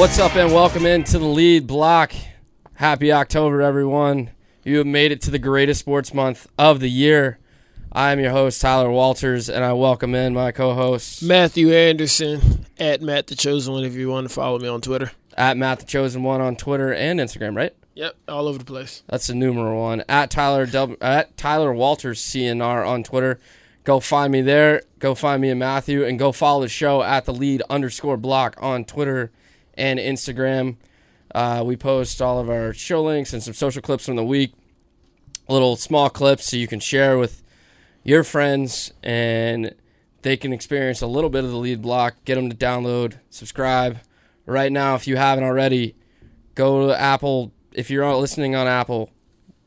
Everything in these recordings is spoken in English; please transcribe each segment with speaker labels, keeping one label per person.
Speaker 1: What's up, and welcome into the lead block. Happy October, everyone. You have made it to the greatest sports month of the year. I am your host, Tyler Walters, and I welcome in my co host,
Speaker 2: Matthew Anderson at Matt the Chosen One if you want to follow me on Twitter.
Speaker 1: at Matt the Chosen One on Twitter and Instagram, right?
Speaker 2: Yep, all over the place.
Speaker 1: That's the numeral one. At Tyler w, at Tyler Walters CNR on Twitter. Go find me there. Go find me and Matthew, and go follow the show at the lead underscore block on Twitter and Instagram. Uh, we post all of our show links and some social clips from the week, little small clips so you can share with your friends and they can experience a little bit of the lead block. Get them to download, subscribe. Right now, if you haven't already, go to Apple. If you're listening on Apple,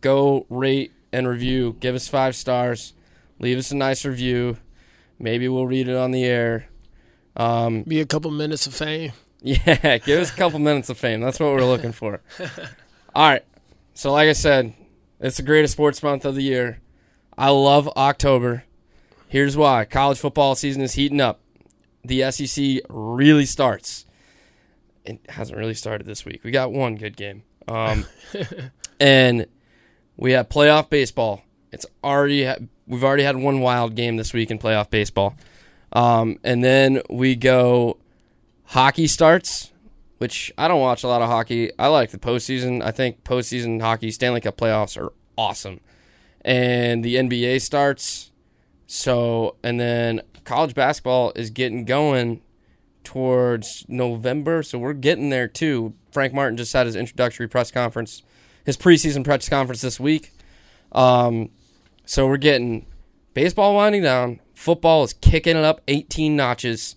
Speaker 1: go rate and review. Give us five stars. Leave us a nice review. Maybe we'll read it on the air. Um,
Speaker 2: Be a couple minutes of fame.
Speaker 1: yeah, give us a couple minutes of fame. That's what we're looking for. All right. So, like I said, it's the greatest sports month of the year. I love October. Here's why college football season is heating up. The SEC really starts. It hasn't really started this week. We got one good game. Um, and we have playoff baseball. It's already ha- we've already had one wild game this week in playoff baseball. Um, and then we go hockey starts, which I don't watch a lot of hockey. I like the postseason. I think postseason hockey, Stanley Cup playoffs are awesome. And the NBA starts. So, and then college basketball is getting going towards November. So we're getting there too. Frank Martin just had his introductory press conference, his preseason press conference this week. Um, so we're getting baseball winding down. Football is kicking it up 18 notches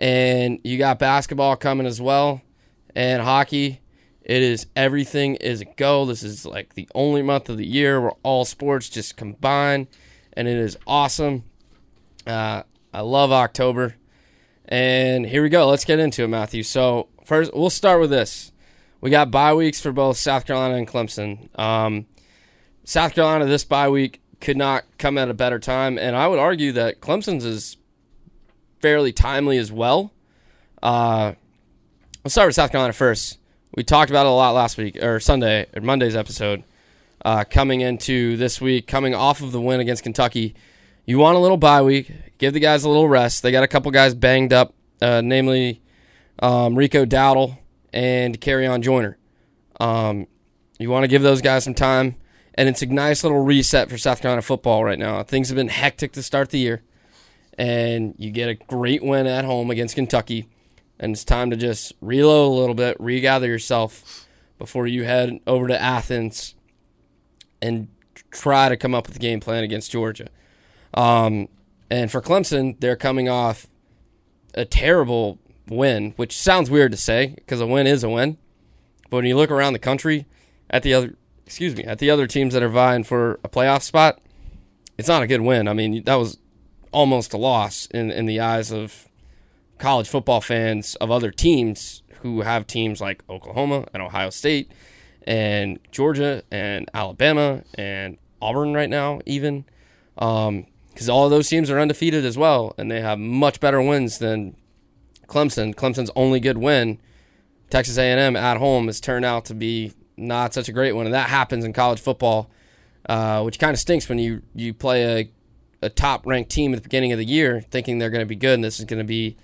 Speaker 1: and you got basketball coming as well and hockey. It is everything is a go. This is like the only month of the year where all sports just combine and it is awesome. Uh, i love october. And here we go. Let's get into it matthew. So first we'll start with this. We got bye weeks for both south carolina and clemson. Um, south carolina this bye week could not come at a better time. And i would argue that clemson's is fairly timely as well. Uh, let's start with South Carolina first. We talked about it a lot last week or Sunday or Monday's episode. Uh, coming into this week, coming off of the win against Kentucky, you want a little bye week. Give the guys a little rest. They got a couple guys banged up, uh, namely um, Rico Dowdle and Dakereon Joyner. Um, you want to give those guys some time, and it's a nice little reset for South Carolina football right now. Things have been hectic to start the year and you get a great win at home against Kentucky. And it's time to just reload a little bit, regather yourself before you head over to Athens and try to come up with a game plan against Georgia. Um, and for Clemson, they're coming off a terrible win, which sounds weird to say because a win is a win. But when you look around the country at the other, excuse me, at the other teams that are vying for a playoff spot, it's not a good win. I mean, that was almost a loss in, in the eyes of college football fans of other teams who have teams like Oklahoma and Ohio State and Georgia and Alabama and Auburn right now, even. Because all of those teams are undefeated as well, and they have much better wins than Clemson. Clemson's only good win, Texas A&M at home, has turned out to be not such a great one, and that happens in college football, uh, which kind of stinks when you you play a a top ranked team at the beginning of the year, thinking they're going to be good and this is going to be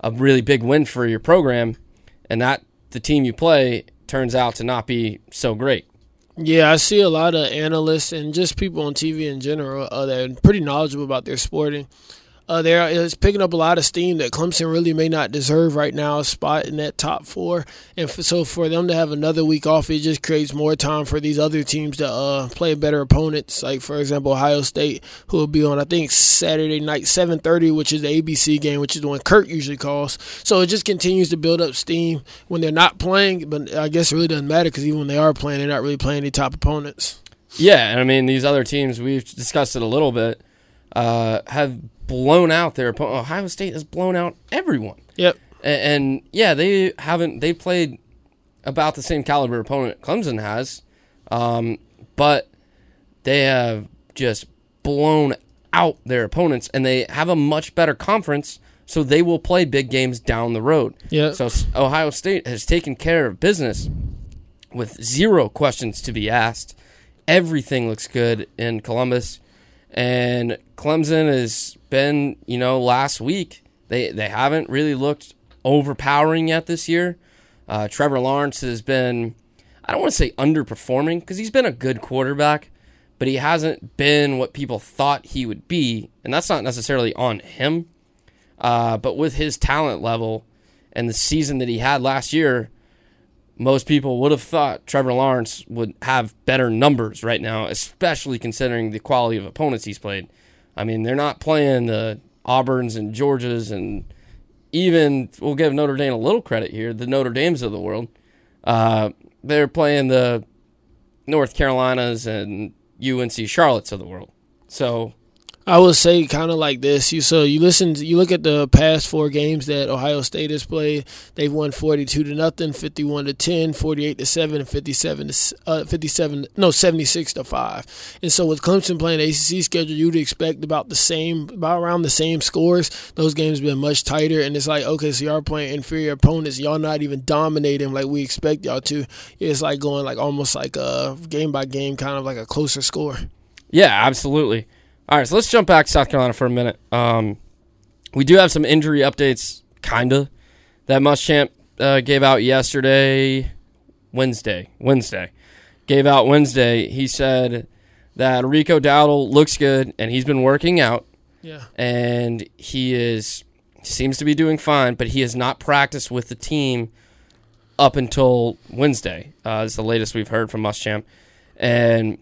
Speaker 1: a really big win for your program, and that the team you play turns out to not be so great.
Speaker 2: Yeah, I see a lot of analysts and just people on TV in general uh, that are pretty knowledgeable about their sporting. Uh, there is picking up a lot of steam that Clemson really may not deserve right now a spot in that top four, and so for them to have another week off, it just creates more time for these other teams to uh, play better opponents. Like for example, Ohio State, who will be on I think Saturday night seven thirty, which is the ABC game, which is the one Kirk usually calls. So it just continues to build up steam when they're not playing, but I guess it really doesn't matter because even when they are playing, they're not really playing any top opponents.
Speaker 1: Yeah, and I mean these other teams we've discussed it a little bit uh, have blown out their opponent. Ohio State has blown out everyone.
Speaker 2: Yep.
Speaker 1: And, and yeah, they haven't. They played about the same caliber opponent Clemson has, um, but they have just blown out their opponents, and they have a much better conference so they will play big games down the road.
Speaker 2: Yeah.
Speaker 1: So Ohio State has taken care of business with zero questions to be asked. Everything looks good in Columbus, and Clemson has been, you know, last week they they haven't really looked overpowering yet this year. Uh, Trevor Lawrence has been, I don't want to say underperforming because he's been a good quarterback, but he hasn't been what people thought he would be, and that's not necessarily on him. Uh, but with his talent level and the season that he had last year, most people would have thought Trevor Lawrence would have better numbers right now, especially considering the quality of opponents he's played. I mean, they're not playing the Auburns and Georgias and even we'll give Notre Dame a little credit here, the Notre Dames of the world. Uh, they're playing the North Carolinas and UNC Charlottes of the world. So
Speaker 2: I would say kind of like this. You so you listen, you look at the past four games that Ohio State has played. They've won forty-two to nothing, fifty-one to 10, 48 to seven, and fifty-seven to uh, fifty-seven. No, seventy-six to five. And so with Clemson playing ACC schedule, you'd expect about the same, about around the same scores. Those games been much tighter, and it's like okay, so y'all playing inferior opponents. Y'all not even dominating like we expect y'all to. It's like going like almost like a game by game, kind of like a closer score.
Speaker 1: Yeah, absolutely. All right, so let's jump back to South Carolina for a minute. Um, we do have some injury updates, kinda, that Muschamp uh, gave out yesterday, Wednesday. Wednesday gave out Wednesday. He said that Rico Dowdle looks good and he's been working out
Speaker 2: Yeah.
Speaker 1: and he is seems to be doing fine, but he has not practiced with the team up until Wednesday. Uh, is the latest we've heard from Muschamp, and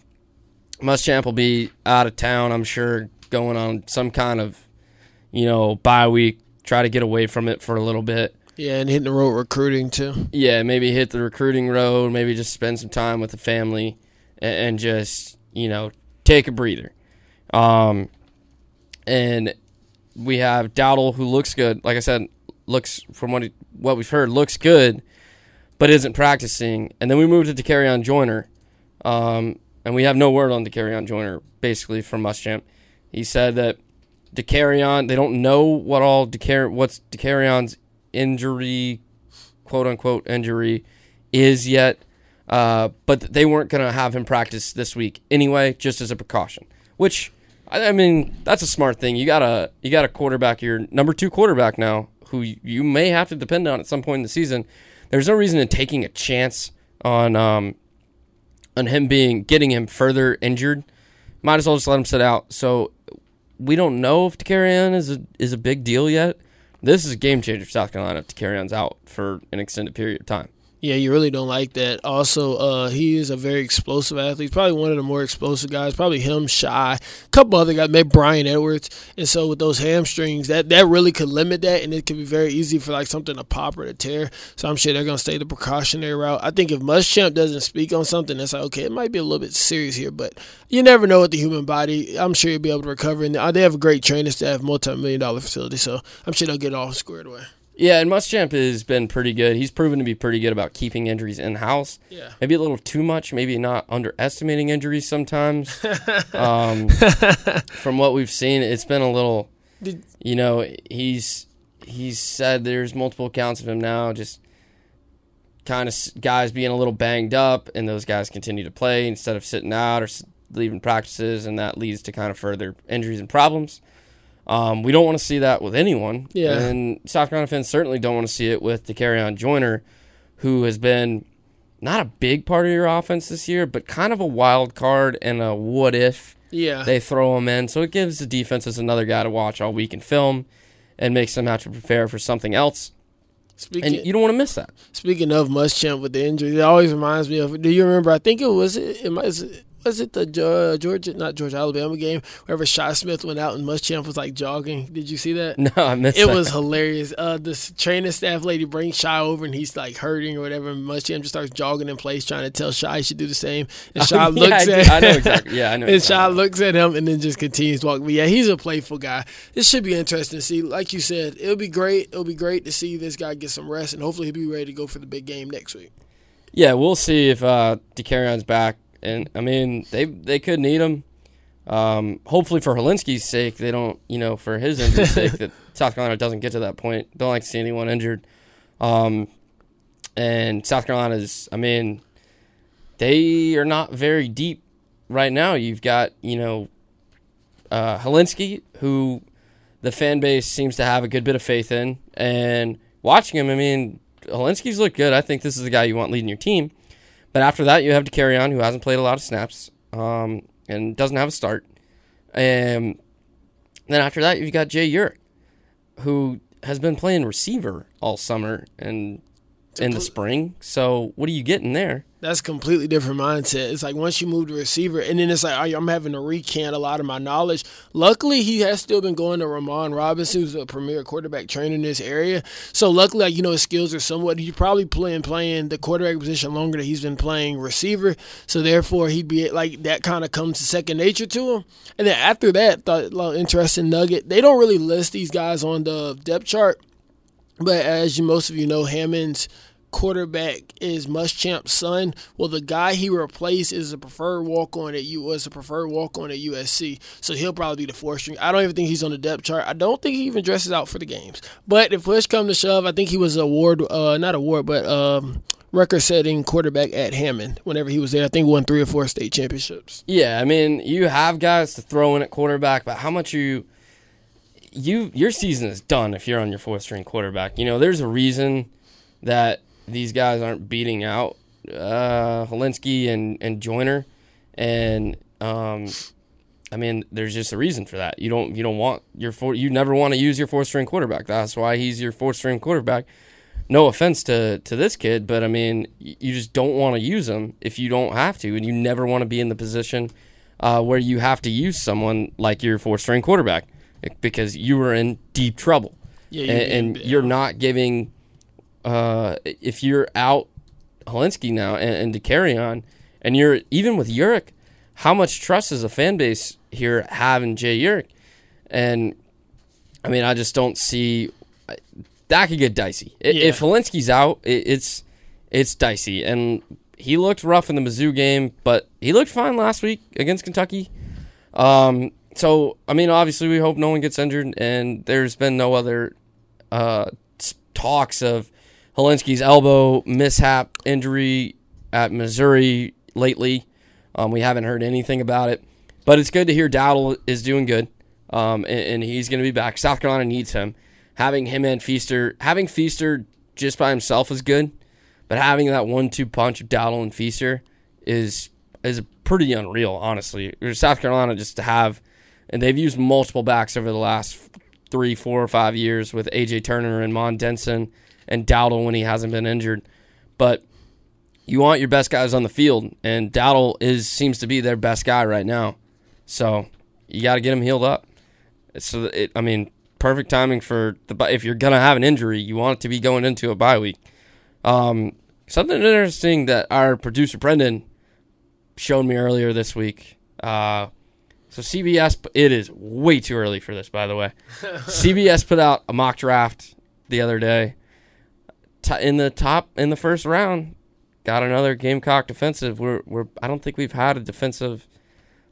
Speaker 1: Muschamp will be out of town. I'm sure going on some kind of you know bye week, try to get away from it for a little bit.
Speaker 2: Yeah, and hitting the road recruiting too.
Speaker 1: Yeah, maybe hit the recruiting road. Maybe just spend some time with the family and, and just you know take a breather. Um, and we have Dowdle who looks good. Like I said, looks from what he, what we've heard looks good, but isn't practicing. And then we moved to Dakereon Joyner, um, and we have no word on on Joyner basically from Muschamp. He said that on they don't know what all Decar- what's Dakereon's injury, quote unquote injury, is yet. Uh, but they weren't going to have him practice this week anyway, just as a precaution. Which, I, I mean, that's a smart thing. You got a you got a quarterback, your number two quarterback now, who you may have to depend on at some point in the season. There's no reason in taking a chance on um, on him being getting him further injured. Might as well just let him sit out. So we don't know if Dakereon is a is a big deal yet. This is a game changer for South Carolina if Dakereon's out for an extended period of time.
Speaker 2: Yeah, you really don't like that. Also, uh, he is a very explosive athlete. Probably one of the more explosive guys. Probably him, Shi, a couple other guys, maybe Bryan Edwards. And so with those hamstrings, that that really could limit that, and it could be very easy for like something to pop or to tear. So I'm sure they're gonna stay the precautionary route. I think if Muschamp doesn't speak on something, that's like okay, it might be a little bit serious here, but you never know with the human body. I'm sure you'll be able to recover. And they have a great training staff, multi-million dollar facility, so I'm sure they'll get it all squared away.
Speaker 1: Yeah, and Muschamp has been pretty good. He's proven to be pretty good about keeping injuries in house.
Speaker 2: Yeah.
Speaker 1: Maybe a little too much. Maybe not underestimating injuries sometimes. um, from what we've seen, it's been a little.
Speaker 2: Did-
Speaker 1: You know, he's he's said there's multiple accounts of him now, just kind of guys being a little banged up, and those guys continue to play instead of sitting out or leaving practices, and that leads to kind of further injuries and problems. Um, we don't want to see that with anyone.
Speaker 2: Yeah.
Speaker 1: And South Carolina fans certainly don't want to see it with on Joyner, who has been not a big part of your offense this year, but kind of a wild card and a what if
Speaker 2: Yeah.
Speaker 1: they throw him in. So it gives the defenses another guy to watch all week in film and makes them have to prepare for something else.
Speaker 2: Speaking,
Speaker 1: And you don't want to miss that.
Speaker 2: Speaking of Muschamp with the injury, it always reminds me of. Do you remember? I think it was it. it might- it- was it the Ge- Georgia, not Georgia Alabama game, wherever Shi Smith went out and Muschamp was like jogging? Did you see that?
Speaker 1: No, I missed
Speaker 2: It
Speaker 1: that.
Speaker 2: was hilarious. Uh, this training staff lady brings Shi over and he's like hurting or whatever. And Muschamp just starts jogging in place, trying to tell Shi he should do the same. And Shi
Speaker 1: Yeah,
Speaker 2: looks
Speaker 1: I,
Speaker 2: at
Speaker 1: I know exactly. Yeah, I know.
Speaker 2: and
Speaker 1: exactly.
Speaker 2: Shi looks at him and then just continues walking. But yeah, he's a playful guy. This should be interesting to see. Like you said, it'll be great. It'll be great to see this guy get some rest and hopefully he'll be ready to go for the big game next week.
Speaker 1: Yeah, we'll see if uh, Dakereon's back. And I mean, they they could need him. Um, hopefully for Hilinski's sake, they don't, you know, for his injury's sake, that South Carolina doesn't get to that point. Don't like to see anyone injured. Um, and South Carolina's, I mean, they are not very deep right now. You've got, you know, uh, Hilinski, who the fan base seems to have a good bit of faith in. And watching him, I mean, Hilinski's looked good. I think this is the guy you want leading your team. But after that, you have to Dakereon, who hasn't played a lot of snaps um, and doesn't have a start. And then after that, you've got Jay Urich, who has been playing receiver all summer and in the spring. So what are you getting there?
Speaker 2: That's completely different mindset. It's like once you move to receiver, and then it's like I'm having to recant a lot of my knowledge. Luckily, he has still been going to Ramon Robinson, who's a premier quarterback trainer in this area. So luckily, like, you know, his skills are somewhat. He's probably playing playing the quarterback position longer than he's been playing receiver. So therefore, he'd be like that kind of comes to second nature to him. And then after that, thought a interesting nugget. They don't really list these guys on the depth chart, but as you most of you know, Hammond's quarterback is Muschamp's son. Well, the guy he replaced is a preferred walk on at U was a preferred walk on at USC, so he'll probably be the fourth string. I don't even think he's on the depth chart. I don't think he even dresses out for the games. But if push come to shove, I think he was award, uh, not award, but um, record-setting quarterback at Hammond whenever he was there. I think won three or four state championships.
Speaker 1: Yeah, I mean, you have guys to throw in at quarterback, but how much you you your season is done if you're on your fourth string quarterback. You know, there's a reason that these guys aren't beating out uh, Hilinski and and Joyner, and um, I mean, there's just a reason for that. You don't you don't want your four, you never want to use your fourth string quarterback. That's why he's your fourth string quarterback. No offense to to this kid, but I mean, you just don't want to use him if you don't have to, and you never want to be in the position uh, where you have to use someone like your fourth string quarterback because you are in deep trouble,
Speaker 2: Yeah,
Speaker 1: and, and you're not giving uh, if you're out Hilinski now and, and on, and you're even with Urich, how much trust does a fan base here have in Jay Urich? And I mean, I just don't see that could get dicey.
Speaker 2: Yeah.
Speaker 1: If Hilinski's out, it, it's it's dicey. And he looked rough in the Mizzou game, but he looked fine last week against Kentucky. Um, so I mean, obviously, we hope no one gets injured, and there's been no other uh, talks of Hilinski's elbow mishap injury at Missouri lately. Um, we haven't heard anything about it, but it's good to hear Dowdle is doing good, um, and, and he's going to be back. South Carolina needs him. Having him and Feaster, having Feaster just by himself is good, but having that one-two punch of Dowdle and Feaster is is pretty unreal, honestly. South Carolina just to have, and they've used multiple backs over the last three, four, or five years with AJ Turner and Mon Denson and Dowdle when he hasn't been injured. But you want your best guys on the field, and Dowdle is seems to be their best guy right now. So you got to get him healed up. So it, I mean, perfect timing for the. If you're gonna have an injury, you want it to be going into a bye week. Um, something interesting that our producer Brendan showed me earlier this week. Uh, so CBS, it is way too early for this, by the way. CBS put out a mock draft the other day. T- in the top, in the first round, got another Gamecock defensive. We're, we're, I don't think we've had a defensive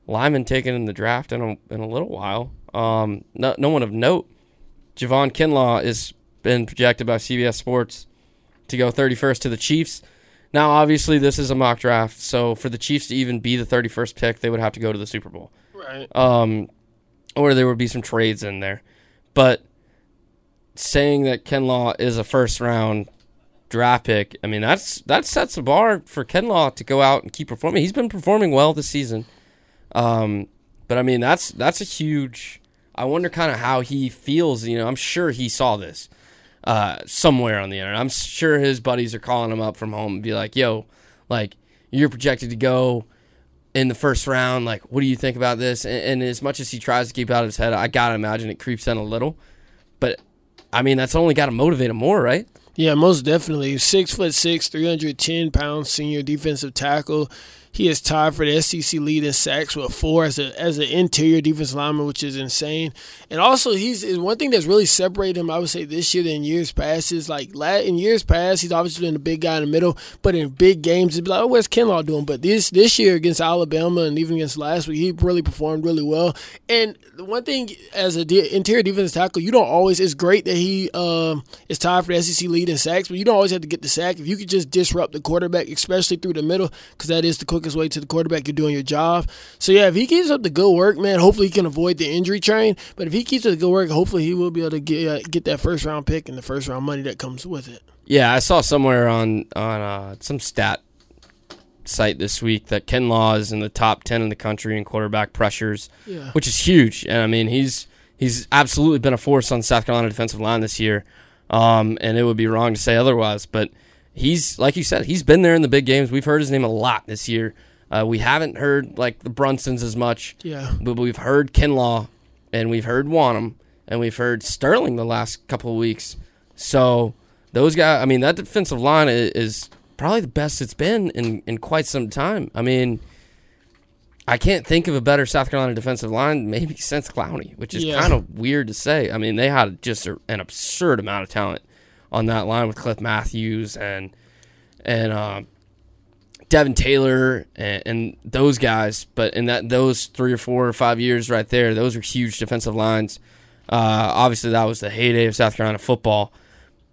Speaker 1: lineman taken in the draft in a, in a little while. Um, no, no one of note. Javon Kinlaw has been projected by CBS Sports to go 31st to the Chiefs. Now, obviously, this is a mock draft, so for the Chiefs to even be the 31st pick, they would have to go to the Super Bowl
Speaker 2: right.
Speaker 1: um, or there would be some trades in there. But saying that Kinlaw is a first round draft pick, I mean that's that sets a bar for Kinlaw to go out and keep performing. He's been performing well this season, um, but I mean that's that's a huge. I wonder kind of how he feels. You know, I'm sure he saw this uh, somewhere on the internet. I'm sure his buddies are calling him up from home and be like, "Yo, like you're projected to go." in the first round. Like, what do you think about this? And, and as much as he tries to keep out of his head, I gotta imagine it creeps in a little. But I mean, that's only got to motivate him more, right?
Speaker 2: Yeah, most definitely. Six foot six, three hundred ten pounds, senior defensive tackle. He is tied for the SEC lead in sacks with four as a as an interior defense lineman, which is insane. And also, he's one thing that's really separated him. I would say this year than years past is like in years past, he's obviously been a big guy in the middle, but in big games, be like, oh, what's Kinlaw doing? But this this year against Alabama and even against last week, he really performed really well. And the one thing as a de- interior defense tackle, you don't always. It's great that he um, is tied for the SEC lead in sacks, but you don't always have to get the sack. If you could just disrupt the quarterback, especially through the middle, because that is the quickest way to the quarterback. You're doing your job. So yeah, if he keeps up the good work, man, hopefully he can avoid the injury train. But if he keeps up the good work, hopefully he will be able to get uh, get that first round pick and the first round money that comes with it.
Speaker 1: Yeah, I saw somewhere on on uh, some stat site this week that Kinlaw is in the top ten in the country in quarterback pressures,
Speaker 2: yeah.
Speaker 1: which is huge. And I mean, he's he's absolutely been a force on South Carolina defensive line this year. Um, and it would be wrong to say otherwise. But he's like you said, he's been there in the big games. We've heard his name a lot this year. Uh, we haven't heard like the Brunsons as much,
Speaker 2: yeah.
Speaker 1: But we've heard Kinlaw, and we've heard Wonnum, and we've heard Sterling the last couple of weeks. So those guys, I mean, that defensive line is, is probably the best it's been in in quite some time. I mean. I can't think of a better South Carolina defensive line maybe since Clowney, which is
Speaker 2: Yeah.
Speaker 1: kind of weird to say. I mean, they had just a, an absurd amount of talent on that line with Cliff Matthews and and uh, Devin Taylor and, and those guys. But in that those three or four or five years right there, those were huge defensive lines. Uh, obviously, that was the heyday of South Carolina football.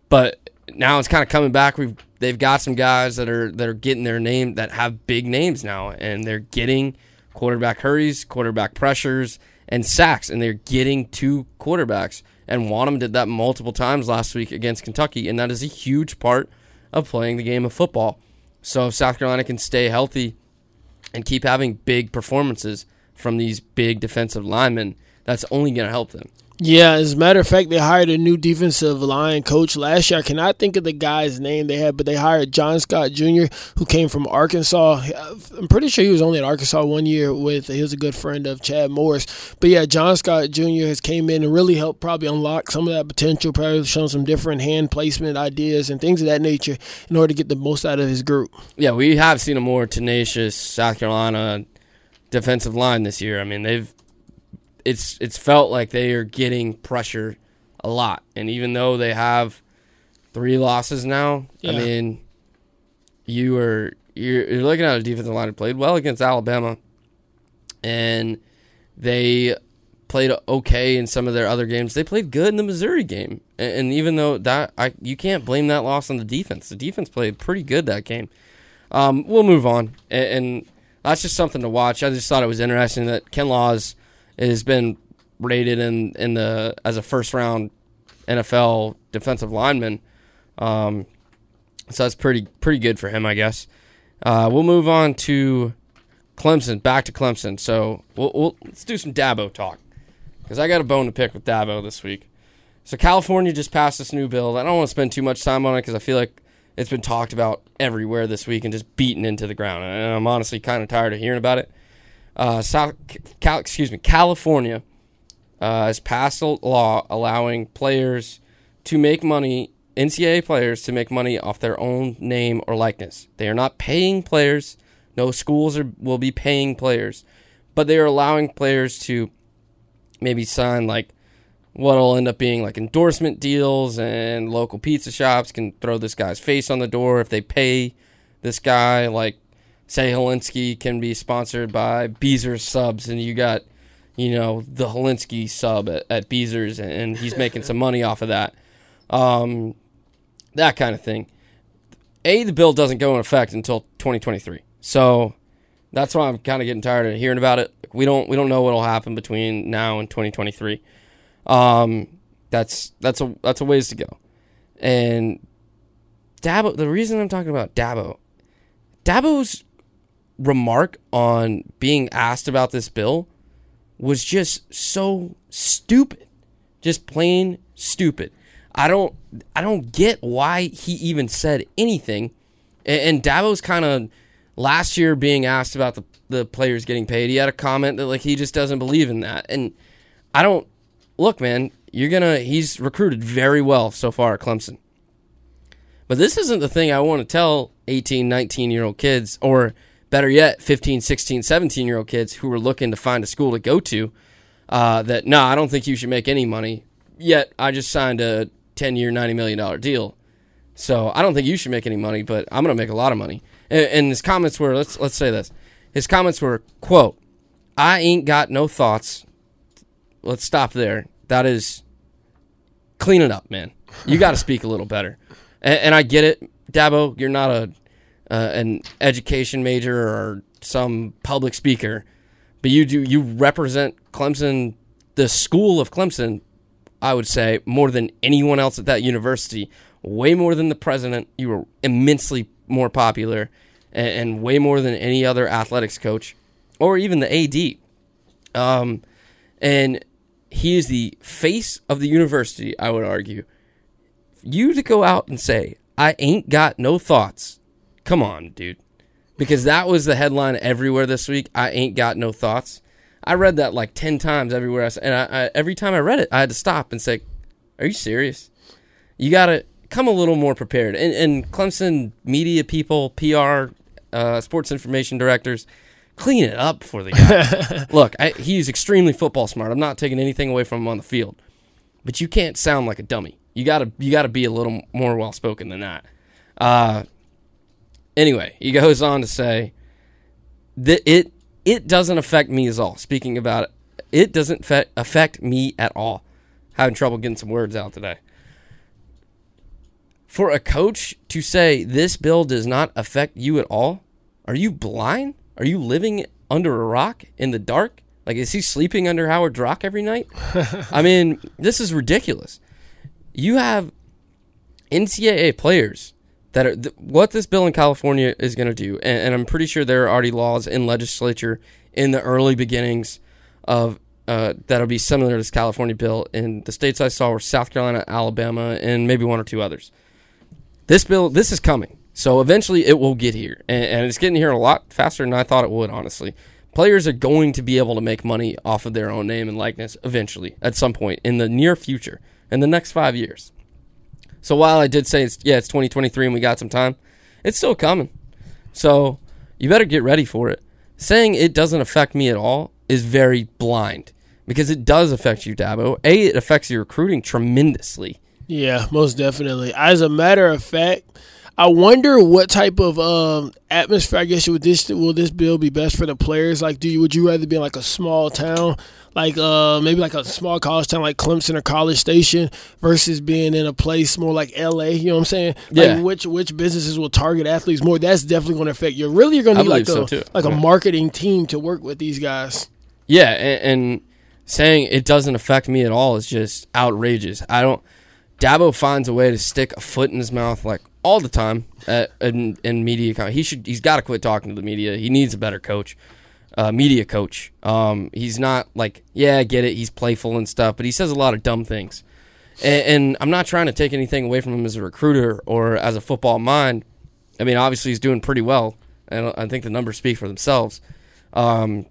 Speaker 1: But now it's kind of coming back. We've they've got some guys that are that are getting their name that have big names now, and they're getting quarterback hurries, quarterback pressures, and sacks, and they're getting two quarterbacks. And Wonnum did that multiple times last week against Kentucky, and that is a huge part of playing the game of football. So if South Carolina can stay healthy and keep having big performances from these big defensive linemen, that's only going to help them.
Speaker 2: Yeah, as a matter of fact, they hired a new defensive line coach last year. I cannot think of the guy's name they had, but they hired John Scott Jr., who came from Arkansas. I'm pretty sure he was only at Arkansas one year with. He was a good friend of Chad Morris. But yeah, John Scott Jr. has came in and really helped probably unlock some of that potential. Probably shown some different hand placement ideas and things of that nature in order to get the most out of his group.
Speaker 1: Yeah, we have seen a more tenacious South Carolina defensive line this year. I mean, they've it's it's felt like they are getting pressure a lot, and even though they have three losses now, I mean, you are you're, you're looking at a defensive line that played well against Alabama, and they played okay in some of their other games. They played good in the Missouri game, and, and even though that I you can't blame that loss on the defense. The defense played pretty good that game. Um, we'll move on, and, and that's just something to watch. I just thought it was interesting that Kinlaw's has been rated in in the as a first round NFL defensive lineman. Um, so that's pretty pretty good for him, I guess. Uh, we'll move on to Clemson. Back to Clemson. So we'll, we'll let's do some Dabo talk because I got a bone to pick with Dabo this week. So California just passed this new bill. I don't want to spend too much time on it because I feel like it's been talked about everywhere this week and just beaten into the ground. And I'm honestly kind of tired of hearing about it. Uh, South, Cal, excuse me, California uh, has passed a law allowing players to make money, NCAA players to make money off their own name or likeness. They are not paying players. No schools are, will be paying players, but they are allowing players to maybe sign like what'll end up being like endorsement deals, and local pizza shops can throw this guy's face on the door if they pay this guy. Like, say Hilinski can be sponsored by Beezer's subs, and you got, you know, the Hilinski sub at, at Beezer's, and he's making some money off of that. Um, that kind of thing. A, the bill doesn't go in effect until 2023. So that's why I'm kind of getting tired of hearing about it. We don't we don't know what'll happen between now and 2023. Um, that's that's a that's a ways to go. And Dabo, the reason I'm talking about Dabo, Dabo's remark on being asked about this bill was just so stupid, just plain stupid. I don't I don't get why he even said anything. And, and Dabo's kind of last year being asked about the the players getting paid. He had a comment that like he just doesn't believe in that. And I don't look, man, you're gonna he's recruited very well so far at Clemson. But this isn't the thing I want to tell 18, 19 year old kids or better yet, 15, 16, 17 year old kids who are looking to find a school to go to. Uh, that no, I don't think you should make any money. Yet I just signed a 10 year, $90 million deal. So I don't think you should make any money, but I'm going to make a lot of money. And, and his comments were let's let's say this. His comments were quote, "I ain't got no thoughts." Let's stop there. That is clean it up, man. You got to speak a little better. And, and, I get it, Dabo. You're not a uh, an education major or some public speaker, but you do you represent Clemson, the school of Clemson. I would say more than anyone else at that university, way more than the president. You were immensely more popular, and, and way more than any other athletics coach, or even the AD. Um, and he is the face of the university, I would argue. You to go out and say, I ain't got no thoughts. Come on, dude. Because that was the headline everywhere this week. I ain't got no thoughts. I read that like 10 times everywhere. I, and I, I, every time I read it, I had to stop and say, Are you serious? You got to come a little more prepared. And, and Clemson media people, PR, uh, sports information directors, clean it up for the guy. Look, I, he's extremely football smart. I'm not taking anything away from him on the field, but you can't sound like a dummy. You gotta you gotta be a little more well spoken than that. Uh, anyway, he goes on to say that it it doesn't affect me at all. Speaking about it, it doesn't fe- affect me at all. Having trouble getting some words out today. For a coach to say this bill does not affect you at all, are you blind? Are you living under a rock in the dark? Like, is he sleeping under Howard Rock every night? I mean, this is ridiculous. You have NCAA players that are th- what this bill in California is going to do, and, and, I'm pretty sure there are already laws in legislature in the early beginnings of uh, that'll be similar to this California bill. In the states I saw were South Carolina, Alabama, and maybe one or two others. This bill, this is coming. So eventually it will get here, and, and, it's getting here a lot faster than I thought it would. Honestly, players are going to be able to make money off of their own name and likeness eventually, at some point in the near future, in the next five years. So while I did say it's yeah, it's 2023 and we got some time, it's still coming. So you better get ready for it. Saying it doesn't affect me at all is very blind because it does affect you, Dabo. A, it affects your recruiting tremendously.
Speaker 2: Yeah, most definitely. As a matter of fact I wonder what type of um, atmosphere. I guess would this will this bill be best for the players? Like, do you would you rather be in like a small town, like uh, maybe like a small college town like Clemson or College Station, versus being in a place more like L.A. You know what I'm saying? Like, yeah. Which which businesses will target athletes more? That's definitely going to affect you. Really, you're going to need like a so like yeah. a marketing team to work with these guys.
Speaker 1: Yeah, and, and saying it doesn't affect me at all is just outrageous. I don't. Dabo finds a way to stick a foot in his mouth like all the time at, in, in media. He should he's got to quit talking to the media. He needs a better coach, uh, media coach. Um, he's not like yeah, I get it. He's playful and stuff, but he says a lot of dumb things. And, and I'm not trying to take anything away from him as a recruiter or as a football mind. I mean, obviously he's doing pretty well, and I think the numbers speak for themselves. Um,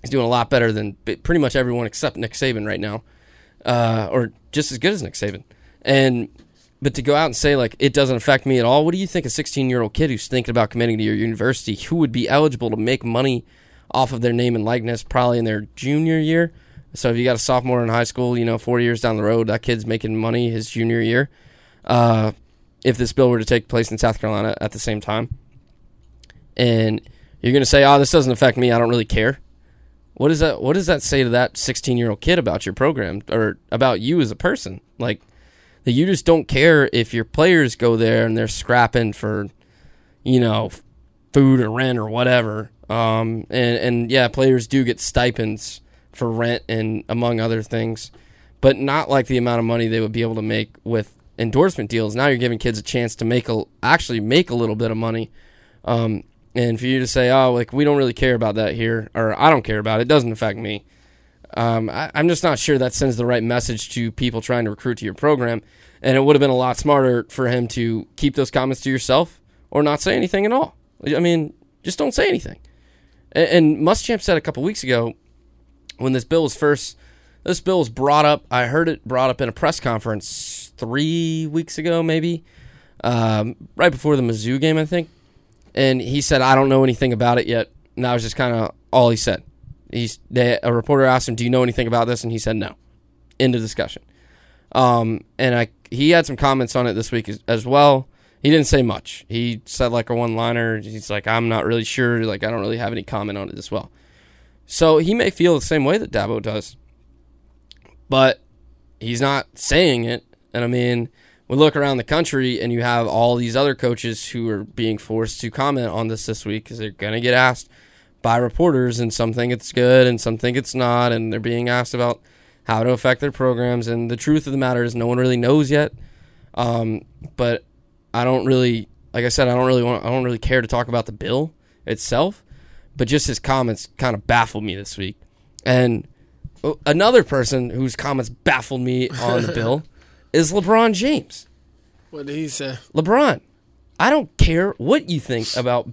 Speaker 1: he's doing a lot better than pretty much everyone except Nick Saban right now, uh, or just as good as Nick Saban. And but to go out and say like it doesn't affect me at all, what do you think a 16 year old kid who's thinking about committing to your university who would be eligible to make money off of their name and likeness probably in their junior year? So if you got a sophomore in high school, you know, four years down the road, that kid's making money his junior year. Uh, if this bill were to take place in South Carolina at the same time, and you're going to say, "Oh, this doesn't affect me. I don't really care." What does that What does that say to that 16 year old kid about your program or about you as a person? Like, that you just don't care if your players go there and they're scrapping for, you know, food or rent or whatever. Um, and, and yeah, players do get stipends for rent and among other things, but not like the amount of money they would be able to make with endorsement deals. Now you're giving kids a chance to make a actually make a little bit of money. Um, and for you to say, oh, like we don't really care about that here, or I don't care about it, it doesn't affect me. Um, I, am just not sure that sends the right message to people trying to recruit to your program. And it would have been a lot smarter for him to keep those comments to yourself or not say anything at all. I mean, just don't say anything. And, and Muschamp said a couple weeks ago when this bill was first, this bill was brought up. I heard it brought up in a press conference three weeks ago, maybe, um, right before the Mizzou game, I think. and he said, "I don't know anything about it yet." And that was just kind of all he said. He's they, a reporter asked him, "Do you know anything about this?" And he said, "No." End of discussion. Um, and I he had some comments on it this week as, as well. He didn't say much. He said like a one liner. He's like, "I'm not really sure. Like, I don't really have any comment on it as well." So he may feel the same way that Dabo does, but he's not saying it. And I mean, we look around the country and you have all these other coaches who are being forced to comment on this this week because they're going to get asked by reporters and some think it's good and some think it's not. And they're being asked about how to affect their programs. And the truth of the matter is, no one really knows yet. Um, but I don't really, like I said, I don't really want, I don't really care to talk about the bill itself. But just his comments kind of baffled me this week. And another person whose comments baffled me on the bill is LeBron James.
Speaker 2: What did he say?
Speaker 1: LeBron, I don't care what you think about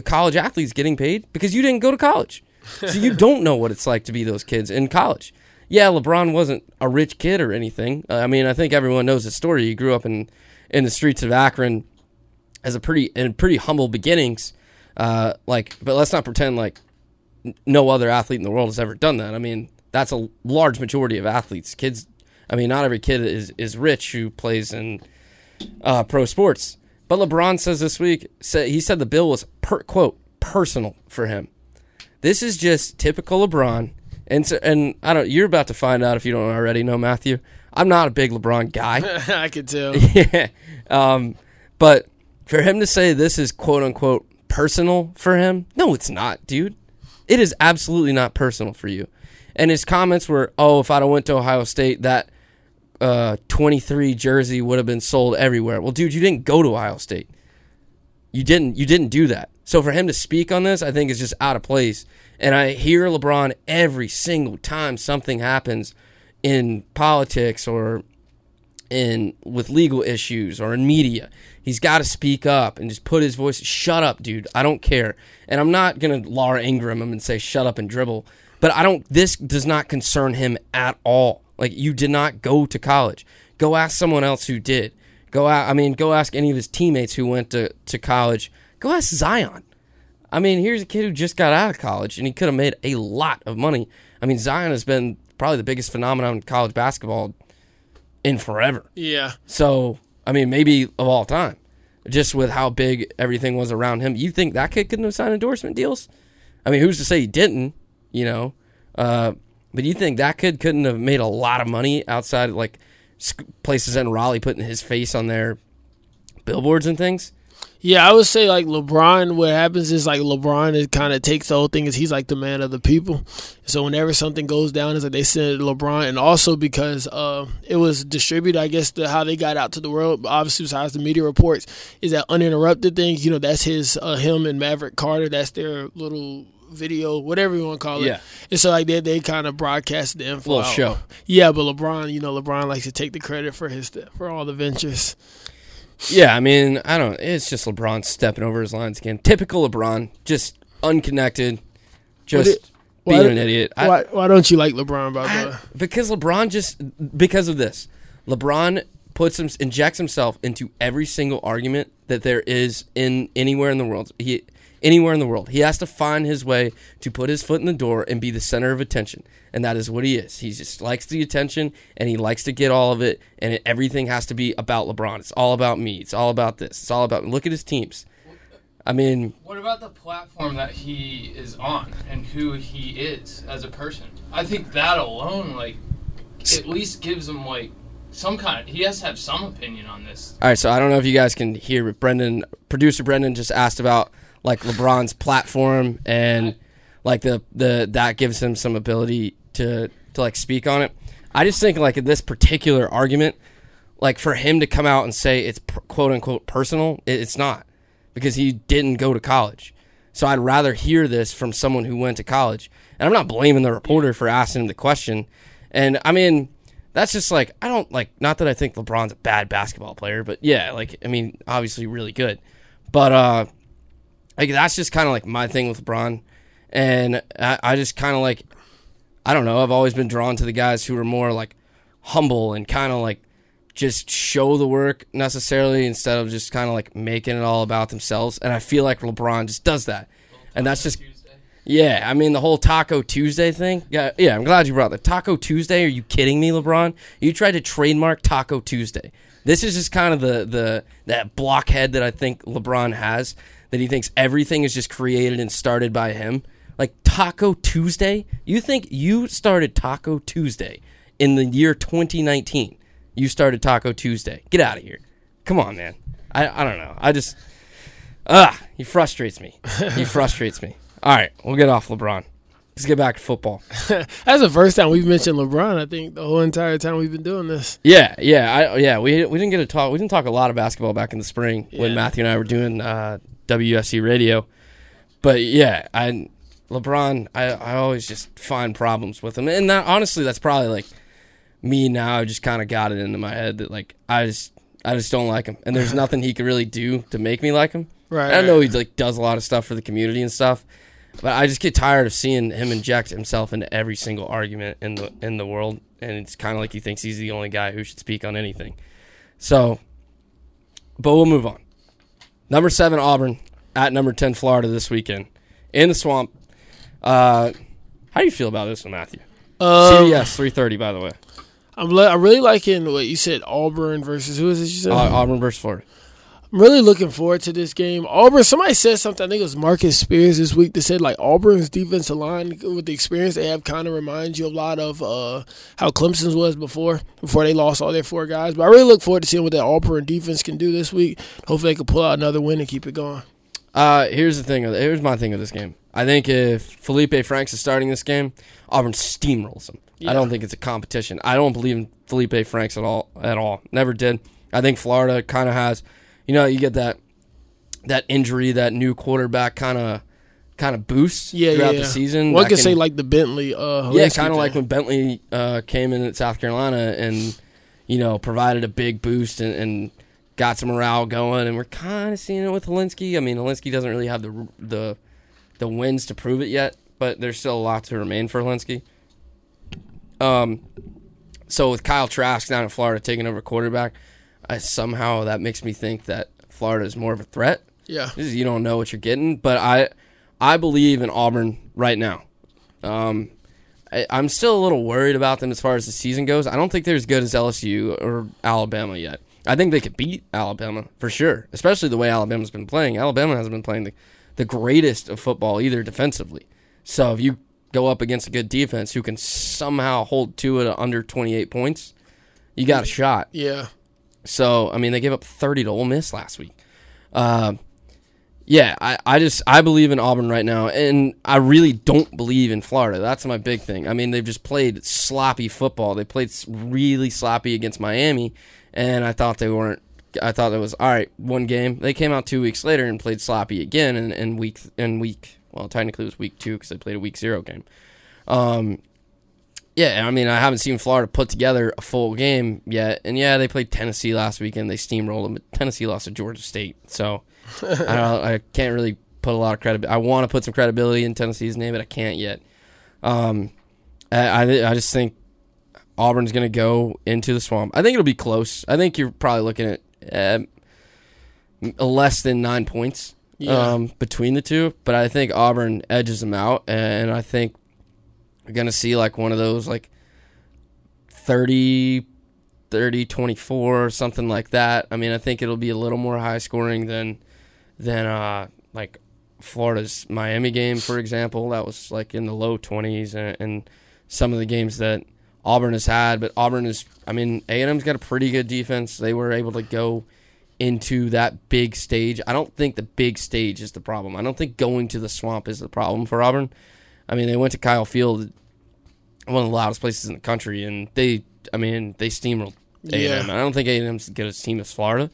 Speaker 1: college athletes getting paid because you didn't go to college. So you don't know what it's like to be those kids in college. Yeah, LeBron wasn't a rich kid or anything. Uh, I mean, I think everyone knows his story. He grew up in in the streets of Akron as a pretty in pretty humble beginnings. Uh, like, but let's not pretend like no other athlete in the world has ever done that. I mean, that's a large majority of athletes. Kids, I mean, not every kid is is rich who plays in uh, pro sports. But LeBron says this week, said he said the bill was per, quote personal for him. This is just typical LeBron, and so, and I don't. You're about to find out if you don't already know, Matthew. I'm not a big LeBron guy.
Speaker 2: I could tell.
Speaker 1: yeah, um, but for him to say this is quote unquote personal for him, no, it's not, dude. It is absolutely not personal for you. And his comments were, "Oh, if I'd have went to Ohio State, that uh, 23 jersey would have been sold everywhere." Well, dude, you didn't go to Ohio State. You didn't. You didn't do that. So for him to speak on this, I think is just out of place. And I hear LeBron every single time something happens in politics or in with legal issues or in media. He's got to speak up and just put his voice. Shut up, dude. I don't care. And I'm not gonna Laura Ingraham him and say shut up and dribble. But I don't. This does not concern him at all. Like you did not go to college. Go ask someone else who did. Go out. I mean, go ask any of his teammates who went to to college. Go ask Zion. I mean, here's a kid who just got out of college and he could have made a lot of money. I mean, Zion has been probably the biggest phenomenon in college basketball in forever.
Speaker 2: Yeah.
Speaker 1: So, I mean, maybe of all time, just with how big everything was around him. You think that kid couldn't have signed endorsement deals? I mean, who's to say he didn't? You know, uh, but you think that kid couldn't have made a lot of money outside of like places in Raleigh putting his face on their billboards and things?
Speaker 2: Yeah, I would say like LeBron. What happens is like LeBron it kind of takes the whole thing is he's like the man of the people. So whenever something goes down, is like they send it to LeBron, and also because uh, it was distributed, I guess the, how they got out to the world. Obviously, besides the media reports, is that uninterrupted thing. You know, that's his uh, him and Maverick Carter. That's their little video, whatever you want to call it.
Speaker 1: Yeah.
Speaker 2: And so like they they kind of broadcast the info.
Speaker 1: Little
Speaker 2: out.
Speaker 1: show.
Speaker 2: Yeah, but LeBron, you know, LeBron likes to take the credit for his for all the ventures.
Speaker 1: Yeah, I mean, I don't. It's just LeBron stepping over his lines again. Typical LeBron, just unconnected, just
Speaker 2: it-
Speaker 1: being an idiot. I-
Speaker 2: Why why don't you like LeBron about that?
Speaker 1: because LeBron just because of this, LeBron puts him injects himself into every single argument that there is in anywhere in the world. He anywhere in the world, he has to find his way to put his foot in the door and be the center of attention, and that is what he is. He just likes the attention and he likes to get all of it, and it, everything has to be about LeBron. It's all about me. It's all about this. It's all about look at his teams. I mean,
Speaker 3: What about the platform that he is on and who he is as a person? I think that alone, like, at least gives him like some kind of. He has to have some opinion on this.
Speaker 1: All right, so I don't know if you guys can hear, but Brendan, producer Brendan, just asked about like LeBron's platform and like the the that gives him some ability to to like speak on it. I just think like in this particular argument, like for him to come out and say it's quote unquote personal, it, it's not because he didn't go to college. So I'd rather hear this from someone who went to college. And I'm not blaming the reporter for asking him the question. And I mean, that's just like I don't like not that I think LeBron's a bad basketball player, but yeah, like I mean, obviously really good. But uh like that's just kind of like my thing with LeBron. And I, I just kind of like I don't know, I've always been drawn to the guys who are more like humble and kind of like just show the work necessarily instead of just kind of like making it all about themselves. And I feel like LeBron just does that. And that's just yeah, I mean the whole Taco Tuesday thing. Yeah, yeah, I'm glad you brought that. Taco Tuesday? Are you kidding me, LeBron? You tried to trademark Taco Tuesday. This is just kind of the the that blockhead that I think LeBron has that he thinks everything is just created and started by him. Like Taco Tuesday? You think you started Taco Tuesday in the year 2019? You started Taco Tuesday. Get out of here. Come on, man. I I don't know. I just Ah, he frustrates me. He frustrates me. All right, we'll get off LeBron. Let's get back to football.
Speaker 2: That's the first time we've mentioned LeBron. I think the whole entire time we've been doing this.
Speaker 1: Yeah, yeah, I, yeah. We we didn't get to talk. We didn't talk a lot of basketball back in the spring when Matthew and I were doing uh, WSC radio. But yeah, I LeBron. I I always just find problems with him, and that, honestly, that's probably like me now. I just kind of got it into my head that like I just I just don't like him, and there's nothing he could really do to make me like him.
Speaker 2: Right.
Speaker 1: I know he like does a lot of stuff for the community and stuff, but I just get tired of seeing him inject himself into every single argument in the in the world, and it's kind of like he thinks he's the only guy who should speak on anything. So, but we'll move on. Number seven Auburn at number ten Florida this weekend in the swamp. Uh, how do you feel about this one, Matthew?
Speaker 2: Um,
Speaker 1: CBS three thirty, by the way.
Speaker 2: I'm li- I'm really liking what you said. Auburn versus who is it? You said
Speaker 1: Uh, Auburn versus Florida.
Speaker 2: I'm really looking forward to this game. Auburn. Somebody said something. I think it was Marcus Spears this week that said like Auburn's defensive line with the experience they have kind of reminds you a lot of uh, how Clemson's was before before they lost all their four guys. But I really look forward to seeing what that Auburn defense can do this week. Hopefully they can pull out another win and keep it going.
Speaker 1: Uh, here's the thing. Here's my thing of this game. I think if Felipe Franks is starting this game, Auburn steamrolls him. I don't think it's a competition. I don't believe in Felipe Franks at all. At all. Never did. I think Florida kind of has. You know, you get that that injury, that new quarterback kind of kind of boost
Speaker 2: Yeah,
Speaker 1: throughout
Speaker 2: yeah.
Speaker 1: the season.
Speaker 2: One
Speaker 1: that
Speaker 2: could
Speaker 1: can-
Speaker 2: say like the Bentley. Uh,
Speaker 1: yeah, kind of like when Bentley uh, came in at South Carolina and you know provided a big boost and, and got some morale going, and we're kind of seeing it with Hilinski. I mean, Hilinski doesn't really have the the the wins to prove it yet, but there's still a lot to remain for Hilinski. Um, so with Kyle Trask down in Florida taking over quarterback, I somehow that makes me think that Florida is more of a threat.
Speaker 2: yeah.
Speaker 1: Is- you don't know what you're getting, but I I believe in Auburn right now. Um, I, I'm still a little worried about them as far as the season goes. I don't think they're as good as LSU or Alabama yet. I think they could beat Alabama for sure, especially the way Alabama's been playing. Alabama hasn't been playing the, the greatest of football either defensively. So if you go up against a good defense who can somehow hold to it under 28 points, you got a shot.
Speaker 2: Yeah.
Speaker 1: So I mean, they gave up 30 to Ole Miss last week. Uh, yeah, I, I just I believe in Auburn right now, and I really don't believe in Florida. That's my big thing. I mean, they've just played sloppy football. They played really sloppy against Miami, and I thought they weren't. I thought it was all right. One game. They came out two weeks later and played sloppy again, in, in week in week. Well, technically it was week two because they played a week zero game. Um, yeah, I mean, I haven't seen Florida put together a full game yet, and yeah, they played Tennessee last weekend. They steamrolled them, but Tennessee lost to Georgia State, so I don't. I can't really put a lot of credit. I want to put some credibility in Tennessee's name, but I can't yet. Um, I I, I just think Auburn's going to go into the swamp. I think it'll be close. I think you're probably looking at uh, less than nine points
Speaker 2: Yeah.
Speaker 1: um, between the two, but I think Auburn edges them out, and I think to see like one of those like 30, 30, 24, something like that. I mean, I think it'll be a little more high scoring than than uh, like Florida's Miami game, for example. That was like in the low 20s, and, and some of the games that Auburn has had. But Auburn is, I mean, A&M's got a pretty good defense. They were able to go into that big stage. I don't think the big stage is the problem. I don't think going to the swamp is the problem for Auburn. I mean, they went to Kyle Field, one of the loudest places in the country, and they, I mean, they steamrolled A&M. I don't think A&M's as good a team as Florida,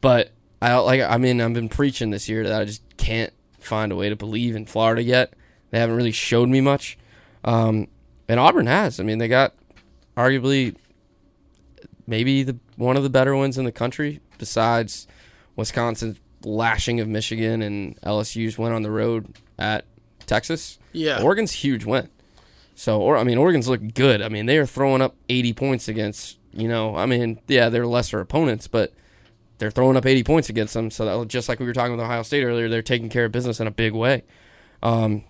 Speaker 1: but I like. I mean, I've been preaching this year that I just can't find a way to believe in Florida yet. They haven't really showed me much, um, and Auburn has. I mean, they got arguably maybe the one of the better ones in the country besides Wisconsin's lashing of Michigan and LSU's went on the road at Texas.
Speaker 2: Yeah.
Speaker 1: Oregon's huge win. So, or I mean, Oregon's looking good. I mean, they are throwing up 80 points against You know, I mean, yeah, they're lesser opponents, but they're throwing up 80 points against them. So that just like we were talking with Ohio State earlier, they're taking care of business in a big way. Um,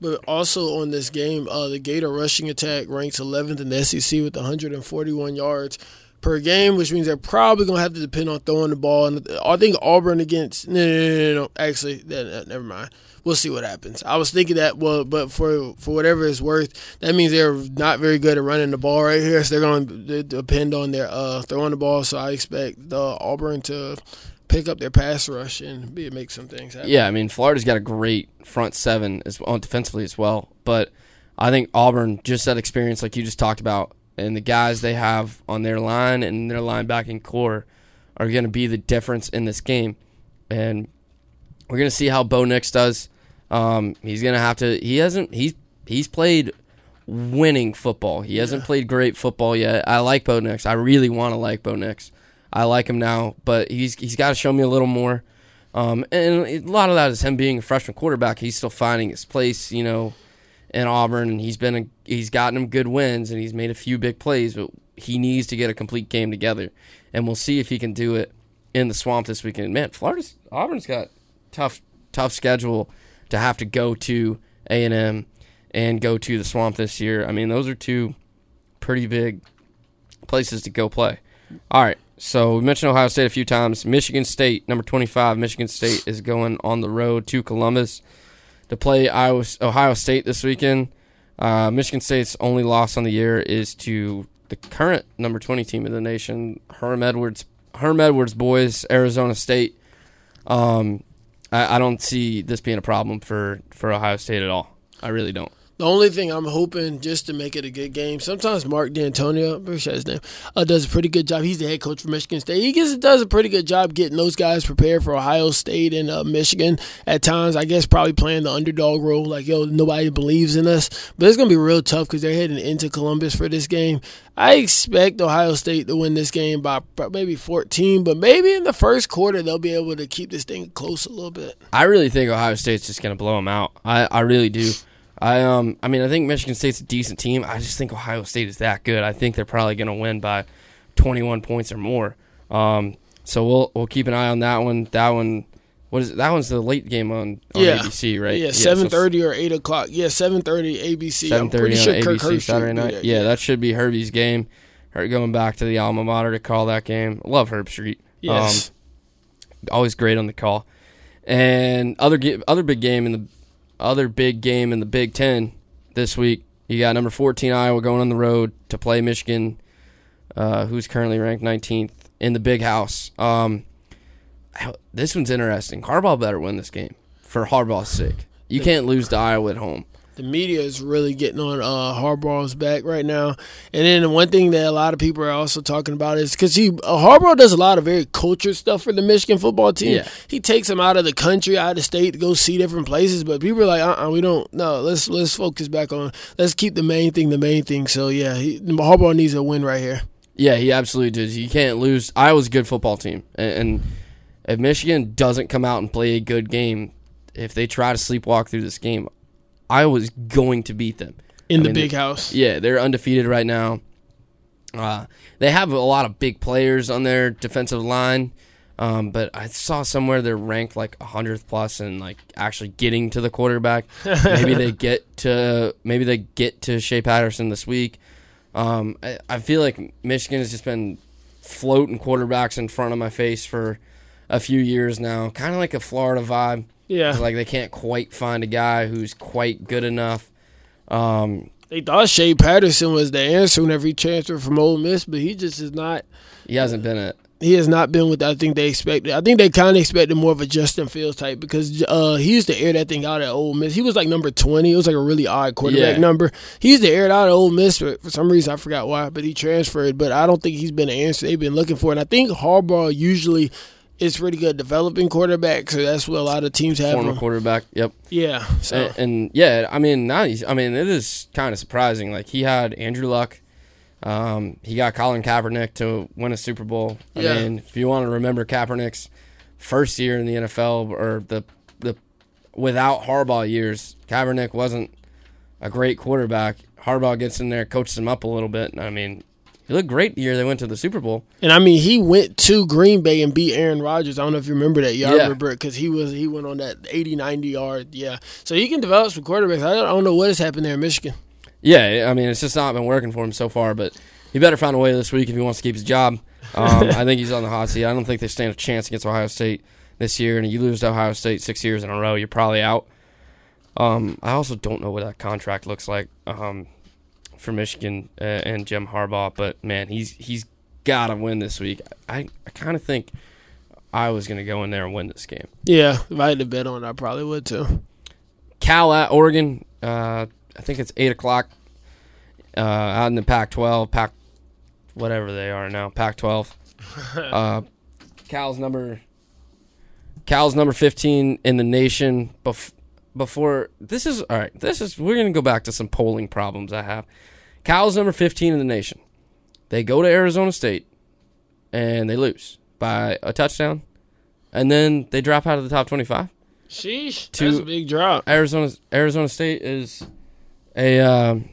Speaker 2: but also on this game, uh, the Gator rushing attack ranks 11th in the SEC with 141 yards per game, which means they're probably going to have to depend on throwing the ball. And I think Auburn against no, no, no, no, actually, never mind. We'll see what happens. I was thinking that, well, but for for whatever it's worth, that means they're not very good at running the ball right here. So they're going to depend on their uh, throwing the ball. So I expect the Auburn to pick up their pass rush and be, make some things happen.
Speaker 1: Yeah, I mean Florida's got a great front seven as well defensively as well, but I think Auburn just that experience like you just talked about and the guys they have on their line and their linebacking core are going to be the difference in this game. And we're going to see how Bo Nix does. Um, he's going to have to. He hasn't. He's he's played winning football. He hasn't yeah. played great football yet. I like Bo Nix. I really want to like Bo Nix. I like him now, but he's he's got to show me a little more. Um, and a lot of that is him being a freshman quarterback. He's still finding his place. You know in Auburn, and he's been a, he's gotten him good wins, and he's made a few big plays, but he needs to get a complete game together, and we'll see if he can do it in the swamp this weekend. Man, Florida's Auburn's got tough tough schedule to have to go to A and M and go to the swamp this year. I mean, those are two pretty big places to go play. All right. So we mentioned Ohio State a few times. Michigan State, number 25, Michigan State is going on the road to Columbus to play Iowa, Ohio State this weekend. Uh, Michigan State's only loss on the year is to the current number 20 team in the nation, Herm Edwards. Herm Edwards boys, Arizona State. Um, I, I don't see this being a problem for, for Ohio State at all. I really don't.
Speaker 2: The only thing I'm hoping just to make it a good game. Sometimes Mark Dantonio, I'm pretty sure his name, uh, does a pretty good job. He's the head coach for Michigan State. He gets does a pretty good job getting those guys prepared for Ohio State and uh, Michigan. At times, I guess probably playing the underdog role, like yo, nobody believes in us. But it's gonna be real tough because they're heading into Columbus for this game. I expect Ohio State to win this game by maybe 14, but maybe in the first quarter they'll be able to keep this thing close a little bit.
Speaker 1: I really think Ohio State's just gonna blow them out. I, I really do. I um I mean I think Michigan State's a decent team. I just think Ohio State is that good. I think they're probably going to win by 21 points or more. Um, so we'll we'll keep an eye on that one. That one, what is it? That one's the late game on, on
Speaker 2: yeah.
Speaker 1: ABC, right?
Speaker 2: Yeah, seven thirty so, or eight o'clock. Yeah, seven thirty ABC. Seven thirty on
Speaker 1: sure ABC Saturday night. Yeah, yeah, that should be Herbie's game. Her going back to the alma mater to call that game. Love Herbstreit.
Speaker 2: Yes. Um,
Speaker 1: always great on the call. And other other big game in the other big game in the Big Ten this week. You got number 14 Iowa going on the road to play Michigan, uh, who's currently ranked 19th in the Big House. Um, this one's interesting. Harbaugh better win this game for Harbaugh's sake. You can't lose to Iowa at home
Speaker 2: the media is really getting on uh, Harbaugh's back right now. And then one thing that a lot of people are also talking about is because he uh, Harbaugh does a lot of very culture stuff for the Michigan football team.
Speaker 1: Yeah.
Speaker 2: He takes them out of the country, out of the state to go see different places. But people are like, uh, uh we don't. No, let's let's focus back on. Let's keep the main thing the main thing. So yeah, he, Harbaugh needs a win right here.
Speaker 1: Yeah, he absolutely does. You can't lose. Iowa's a good football team, and, and if Michigan doesn't come out and play a good game, if they try to sleepwalk through this game, I was going to beat them
Speaker 2: in I the mean, big house.
Speaker 1: Yeah, they're undefeated right now. Uh, they have a lot of big players on their defensive line, um, but I saw somewhere they're ranked like hundredth plus and like actually getting to the quarterback. maybe they get to maybe they get to Shea Patterson this week. Um, I, I feel like Michigan has just been floating quarterbacks in front of my face for a few years now, kind of like a Florida vibe.
Speaker 2: Yeah.
Speaker 1: Like they can't quite find a guy who's quite good enough. Um,
Speaker 2: they thought Shea Patterson was the answer whenever he transferred from Ole Miss, but he just is not.
Speaker 1: He hasn't been it.
Speaker 2: He has not been what I think they expected. I think they kind of expected more of a Justin Fields type because uh, he used to air that thing out at Ole Miss. He was like number twenty. It was like a really odd quarterback yeah. number. He used to air it out at Ole Miss for, for some reason I forgot why, but he transferred. But I don't think he's been an answer they've been looking for. And I think Harbaugh usually is pretty good developing quarterback. So that's what a lot of teams have.
Speaker 1: Former
Speaker 2: him.
Speaker 1: quarterback. Yep.
Speaker 2: Yeah. So
Speaker 1: and, and yeah, I mean now he's. I mean it is kind of surprising. Like he had Andrew Luck. Um, he got Colin Kaepernick to win a Super Bowl. I yeah. mean, if you want to remember Kaepernick's first year in the NFL or the the without Harbaugh years, Kaepernick wasn't a great quarterback. Harbaugh gets in there, coaches him up a little bit, and I mean, He looked great the year they went to the Super Bowl.
Speaker 2: And I mean, he went to Green Bay and beat Aaron Rodgers. I don't know if you remember that. Yeah, I
Speaker 1: Yeah.
Speaker 2: remember it because he was he went on that 80, 90 yard. Yeah, so he can develop some quarterbacks. I don't, I don't know what has happened there in Michigan.
Speaker 1: Yeah, I mean, it's just not been working for him so far, but he better find a way this week if he wants to keep his job. Um, I think he's on the hot seat. I don't think they stand a chance against Ohio State this year, and you lose to Ohio State six years in a row, you're probably out. Um, I also don't know what that contract looks like um, for Michigan uh, and Jim Harbaugh, but man, he's he's got to win this week. I, I kind of think I was going to go in there and win this game.
Speaker 2: Yeah, if I had to bet on it, I probably would too.
Speaker 1: Cal at Oregon. Uh, I think it's eight o'clock. Uh, out in the Pac-12, Pac, whatever they are now, Pac-12. Uh, Cal's number. Cal's number fifteen in the nation. Bef- before this is all right. This is we're gonna go back to some polling problems I have. Cal's number fifteen in the nation. They go to Arizona State, and they lose by a touchdown, and then they drop out of the top twenty-five.
Speaker 2: Sheesh,
Speaker 1: Two-
Speaker 2: that's a big drop.
Speaker 1: Arizona Arizona State is a um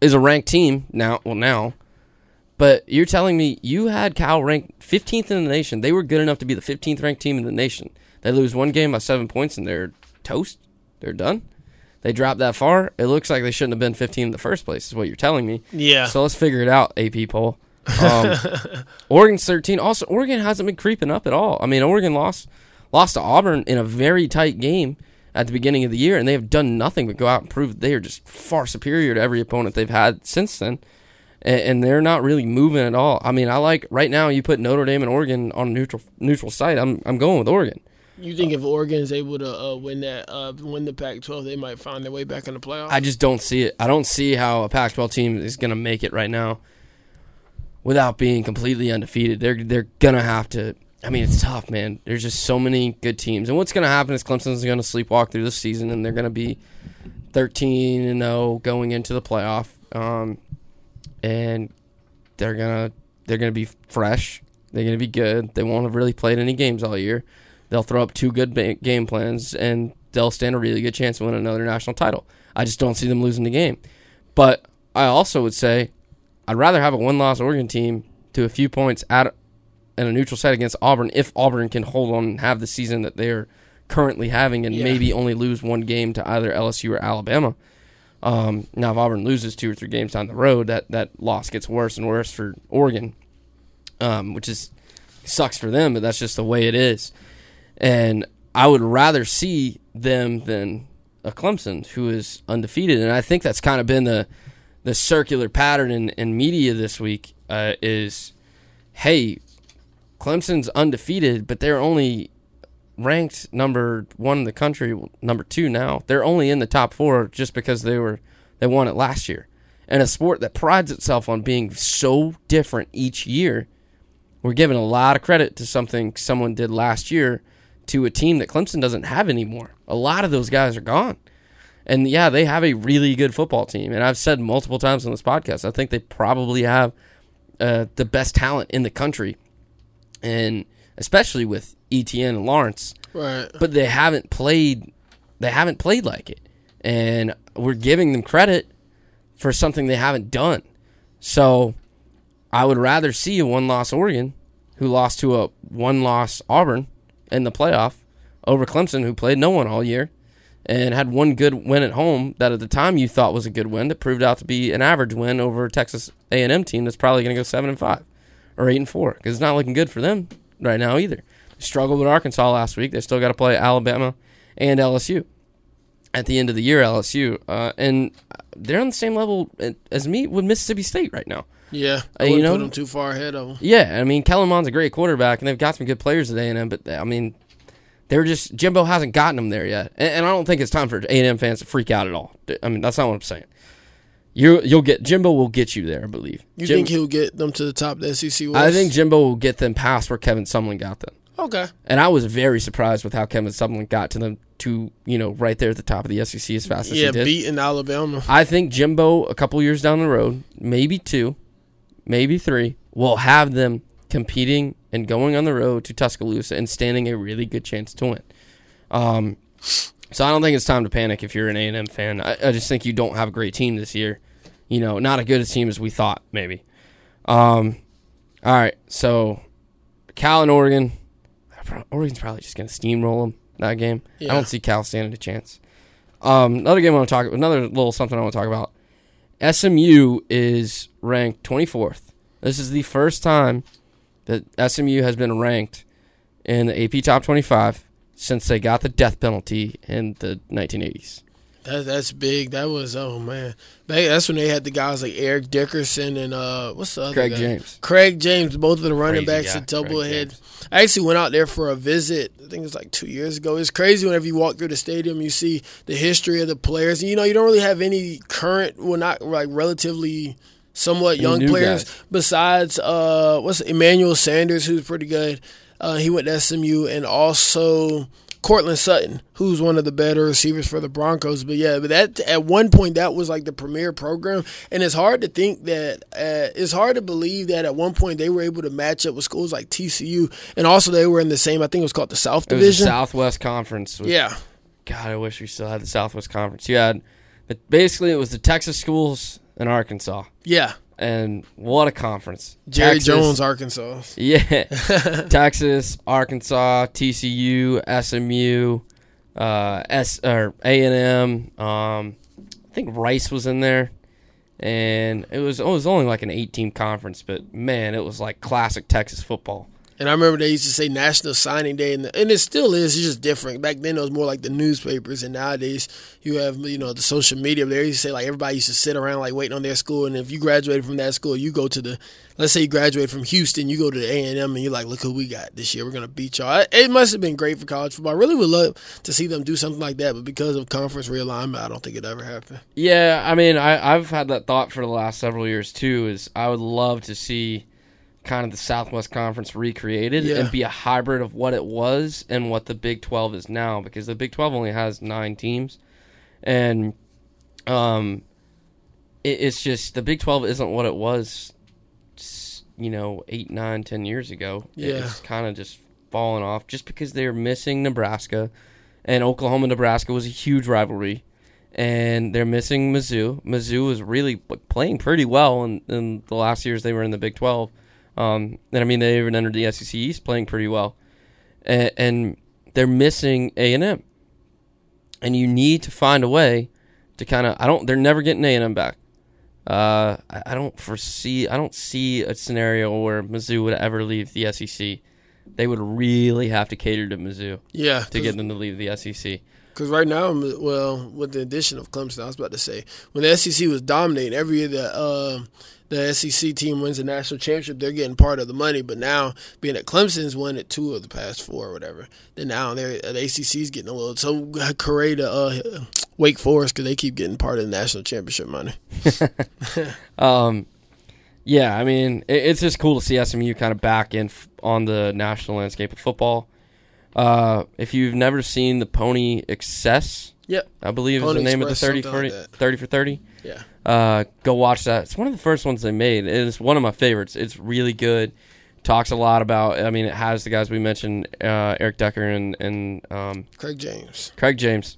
Speaker 1: is a ranked team now. Well, now, but you're telling me you had Cal ranked 15th in the nation. They were good enough to be the 15th ranked team in the nation. They lose one game by seven points and they're toast. They're done. They dropped that far. It looks like they shouldn't have been 15 in the first place. Is what you're telling me.
Speaker 2: Yeah,
Speaker 1: So let's figure it out, AP poll. Um, Oregon's 13. Also, Oregon hasn't been creeping up at all. I mean, Oregon lost lost to Auburn in a very tight game at the beginning of the year, and they have done nothing but go out and prove they are just far superior to every opponent they've had since then. And, and they're not really moving at all. I mean, I like right now. You put Notre Dame and Oregon on neutral neutral site. I'm I'm going with Oregon.
Speaker 2: You think if Oregon is able to uh, win that, uh, win the Pac-12, they might find their way back in the playoffs?
Speaker 1: I just don't see it. I don't see how a Pac-12 team is going to make it right now without being completely undefeated. They're they're gonna have to. I mean, it's tough, man. There's just so many good teams, and what's gonna happen is Clemson's gonna sleepwalk through the season, and they're gonna be 13 and 0 going into the playoff, um, and they're gonna they're gonna be fresh. They're gonna be good. They won't have really played any games all year. They'll throw up two good ba- game plans, and they'll stand a really good chance to win another national title. I just don't see them losing the game. But I also would say I'd rather have a one-loss Oregon team to a few points at in a neutral site against Auburn if Auburn can hold on and have the season that they're currently having and
Speaker 2: Yeah.
Speaker 1: maybe only lose one game to either LSU or Alabama. Um, now, if Auburn loses two or three games down the road, that, that loss gets worse and worse for Oregon, um, which is sucks for them, but that's just the way it is. And I would rather see them than a Clemson who is undefeated, and I think that's kind of been the the circular pattern in, in media this week uh, is, hey, Clemson's undefeated, but they're only ranked number one in the country, number two now. They're only in the top four just because they were they won it last year. And a sport that prides itself on being so different each year, we're giving a lot of credit to something someone did last year to a team that Clemson doesn't have anymore. A lot of those guys are gone. And yeah, they have a really good football team. And I've said multiple times on this podcast, I think they probably have uh, the best talent in the country. And especially with Etienne and Lawrence
Speaker 2: right.
Speaker 1: but they haven't played they haven't played like it and we're giving them credit for something they haven't done so i would rather see a one loss oregon who lost to a one loss auburn in the playoff over clemson who played no one all year and had one good win at home that at the time you thought was a good win that proved out to be an average win over a texas a&m team that's probably going to go 7 and 5 or 8 and 4 because it's not looking good for them right now either struggled with Arkansas last week. They still got to play Alabama and LSU at the end of the year. LSU uh, and they're on the same level as me with Mississippi State right now.
Speaker 2: Yeah,
Speaker 1: Uh,
Speaker 2: I
Speaker 1: you know-
Speaker 2: put them too far ahead of them.
Speaker 1: Yeah, I mean Kellen Mond's a great quarterback, and they've got some good players at A and M. But I mean, they're just Jimbo hasn't gotten them there yet, and, and I don't think it's time for A and M fans to freak out at all. I mean, that's not what I'm saying. You you'll get Jimbo will get you there, I believe.
Speaker 2: You
Speaker 1: Jim-
Speaker 2: think he'll get them to the top of the SEC West?
Speaker 1: I think Jimbo will get them past where Kevin Sumlin got them.
Speaker 2: Okay.
Speaker 1: And I was very surprised with how Kevin Sumlin got to them to, you know, right there at the top of the SEC as fast as
Speaker 2: Yeah,
Speaker 1: he did.
Speaker 2: beating Alabama.
Speaker 1: I think Jimbo, a couple years down the road, maybe two, maybe three, will have them competing and going on the road to Tuscaloosa and standing a really good chance to win. Um, so I don't think it's time to panic if you're an A&M fan. I, I just think you don't have a great team this year. You know, not a good a team as we thought, maybe. Um, all right, so Cal and Oregon. Oregon's probably just gonna steamroll them that game. I don't see Cal standing a chance. Um, another game I want to talk. Another little something I want to talk about. SMU is ranked 24th. This is the first time that SMU has been ranked in the AP Top 25 since they got the death penalty in the 1980s.
Speaker 2: That, that's big. That was oh man. Back, that's when they had the guys like Eric Dickerson and uh what's the other
Speaker 1: Craig
Speaker 2: guy?
Speaker 1: James.
Speaker 2: Craig James, both of the running
Speaker 1: Crazy
Speaker 2: backs
Speaker 1: guy,
Speaker 2: at double
Speaker 1: Craig
Speaker 2: head. I actually went out there for a visit. I think it was like two years ago. It's crazy whenever you walk through the stadium, you see the history of the players. And, you know, you don't really have any current, well, not like relatively somewhat
Speaker 1: Any
Speaker 2: young players
Speaker 1: guys.
Speaker 2: besides uh what's it, Emmanuel Sanders, who's pretty good. Uh, he went to SMU, and also Courtland Sutton, who's one of the better receivers for the Broncos. But yeah, but that at one point that was like the premier program, and it's hard to think that uh, it's hard to believe that at one point they were able to match up with schools like TCU, and also they were in the same. I think it was called the South
Speaker 1: It
Speaker 2: Division.
Speaker 1: Southwest Conference. with-
Speaker 2: yeah,
Speaker 1: God, I wish we still had the Southwest Conference. You had, basically, it was the Texas schools and Arkansas,
Speaker 2: yeah.
Speaker 1: And what a conference!
Speaker 2: Jerry
Speaker 1: Texas-
Speaker 2: Jones, Arkansas.
Speaker 1: yeah, Texas, Arkansas, TCU, SMU, uh, S or A and M. Um, I think Rice was in there, and it was it was only like an eight team conference, but man, it was like classic Texas football.
Speaker 2: And I remember they used to say National Signing Day, and, and it still is. It's just different. Back then, it was more like the newspapers, and nowadays you have you know the social media. They used to say like everybody used to sit around like waiting on their school, and if you graduated from that school, you go to the. Let's say you graduate from Houston, you go to the A and M, and you're like, look who we got this year. We're gonna beat y'all. It- It must have been great for college football. I really would love to see them do something like that, but because of conference realignment, I don't think it ever happened.
Speaker 1: Yeah, I mean, I, I've had that thought for the last several years too. Is I would love to see kind of the Southwest Conference recreated
Speaker 2: Yeah.
Speaker 1: and be a hybrid of what it was and what the Big Twelve is now, because the Big Twelve only has nine teams, and um, it, it's just the Big Twelve isn't what it was, you know, eight, nine, ten years ago.
Speaker 2: Yeah.
Speaker 1: it's kind of just fallen off just because they're missing Nebraska, and Oklahoma Nebraska was a huge rivalry and they're missing Mizzou. Mizzou was really playing pretty well in, in the last years they were in the Big 12. Um, and I mean, they even entered the SEC East playing pretty well. And, and they're missing A&M. And you need to find a way to kind of, I don't, they're never getting A&M back. Uh, I, I don't foresee, I don't see a scenario where Mizzou would ever leave the SEC. They would really have to cater to Mizzou
Speaker 2: Yeah,
Speaker 1: to get them to leave the SEC.
Speaker 2: Because right now, well, with the addition of Clemson, I was about to say, when the SEC was dominating, every year that uh, the SEC team wins the national championship, they're getting part of the money. But now, being that Clemson's won it two of the past four or whatever, then now they're, the ACC's getting a little. So, hooray to uh, Wake Forest because they keep getting part of the national championship money.
Speaker 1: Um, yeah, I mean, it, it's just cool to see SMU kind of back in f- on the national landscape of football. Uh, if you've never seen the Pony Excess,
Speaker 2: Yep.
Speaker 1: I believe
Speaker 2: Pony
Speaker 1: is the name
Speaker 2: Express,
Speaker 1: of the 30 for,
Speaker 2: like
Speaker 1: 30 for 30.
Speaker 2: Yeah.
Speaker 1: Uh, go watch that. It's one of the first ones they made. It's one of my favorites. It's really good. Talks a lot about, I mean, it has the guys we mentioned, uh, Eric Decker and, and um,
Speaker 2: Craig James.
Speaker 1: Craig James,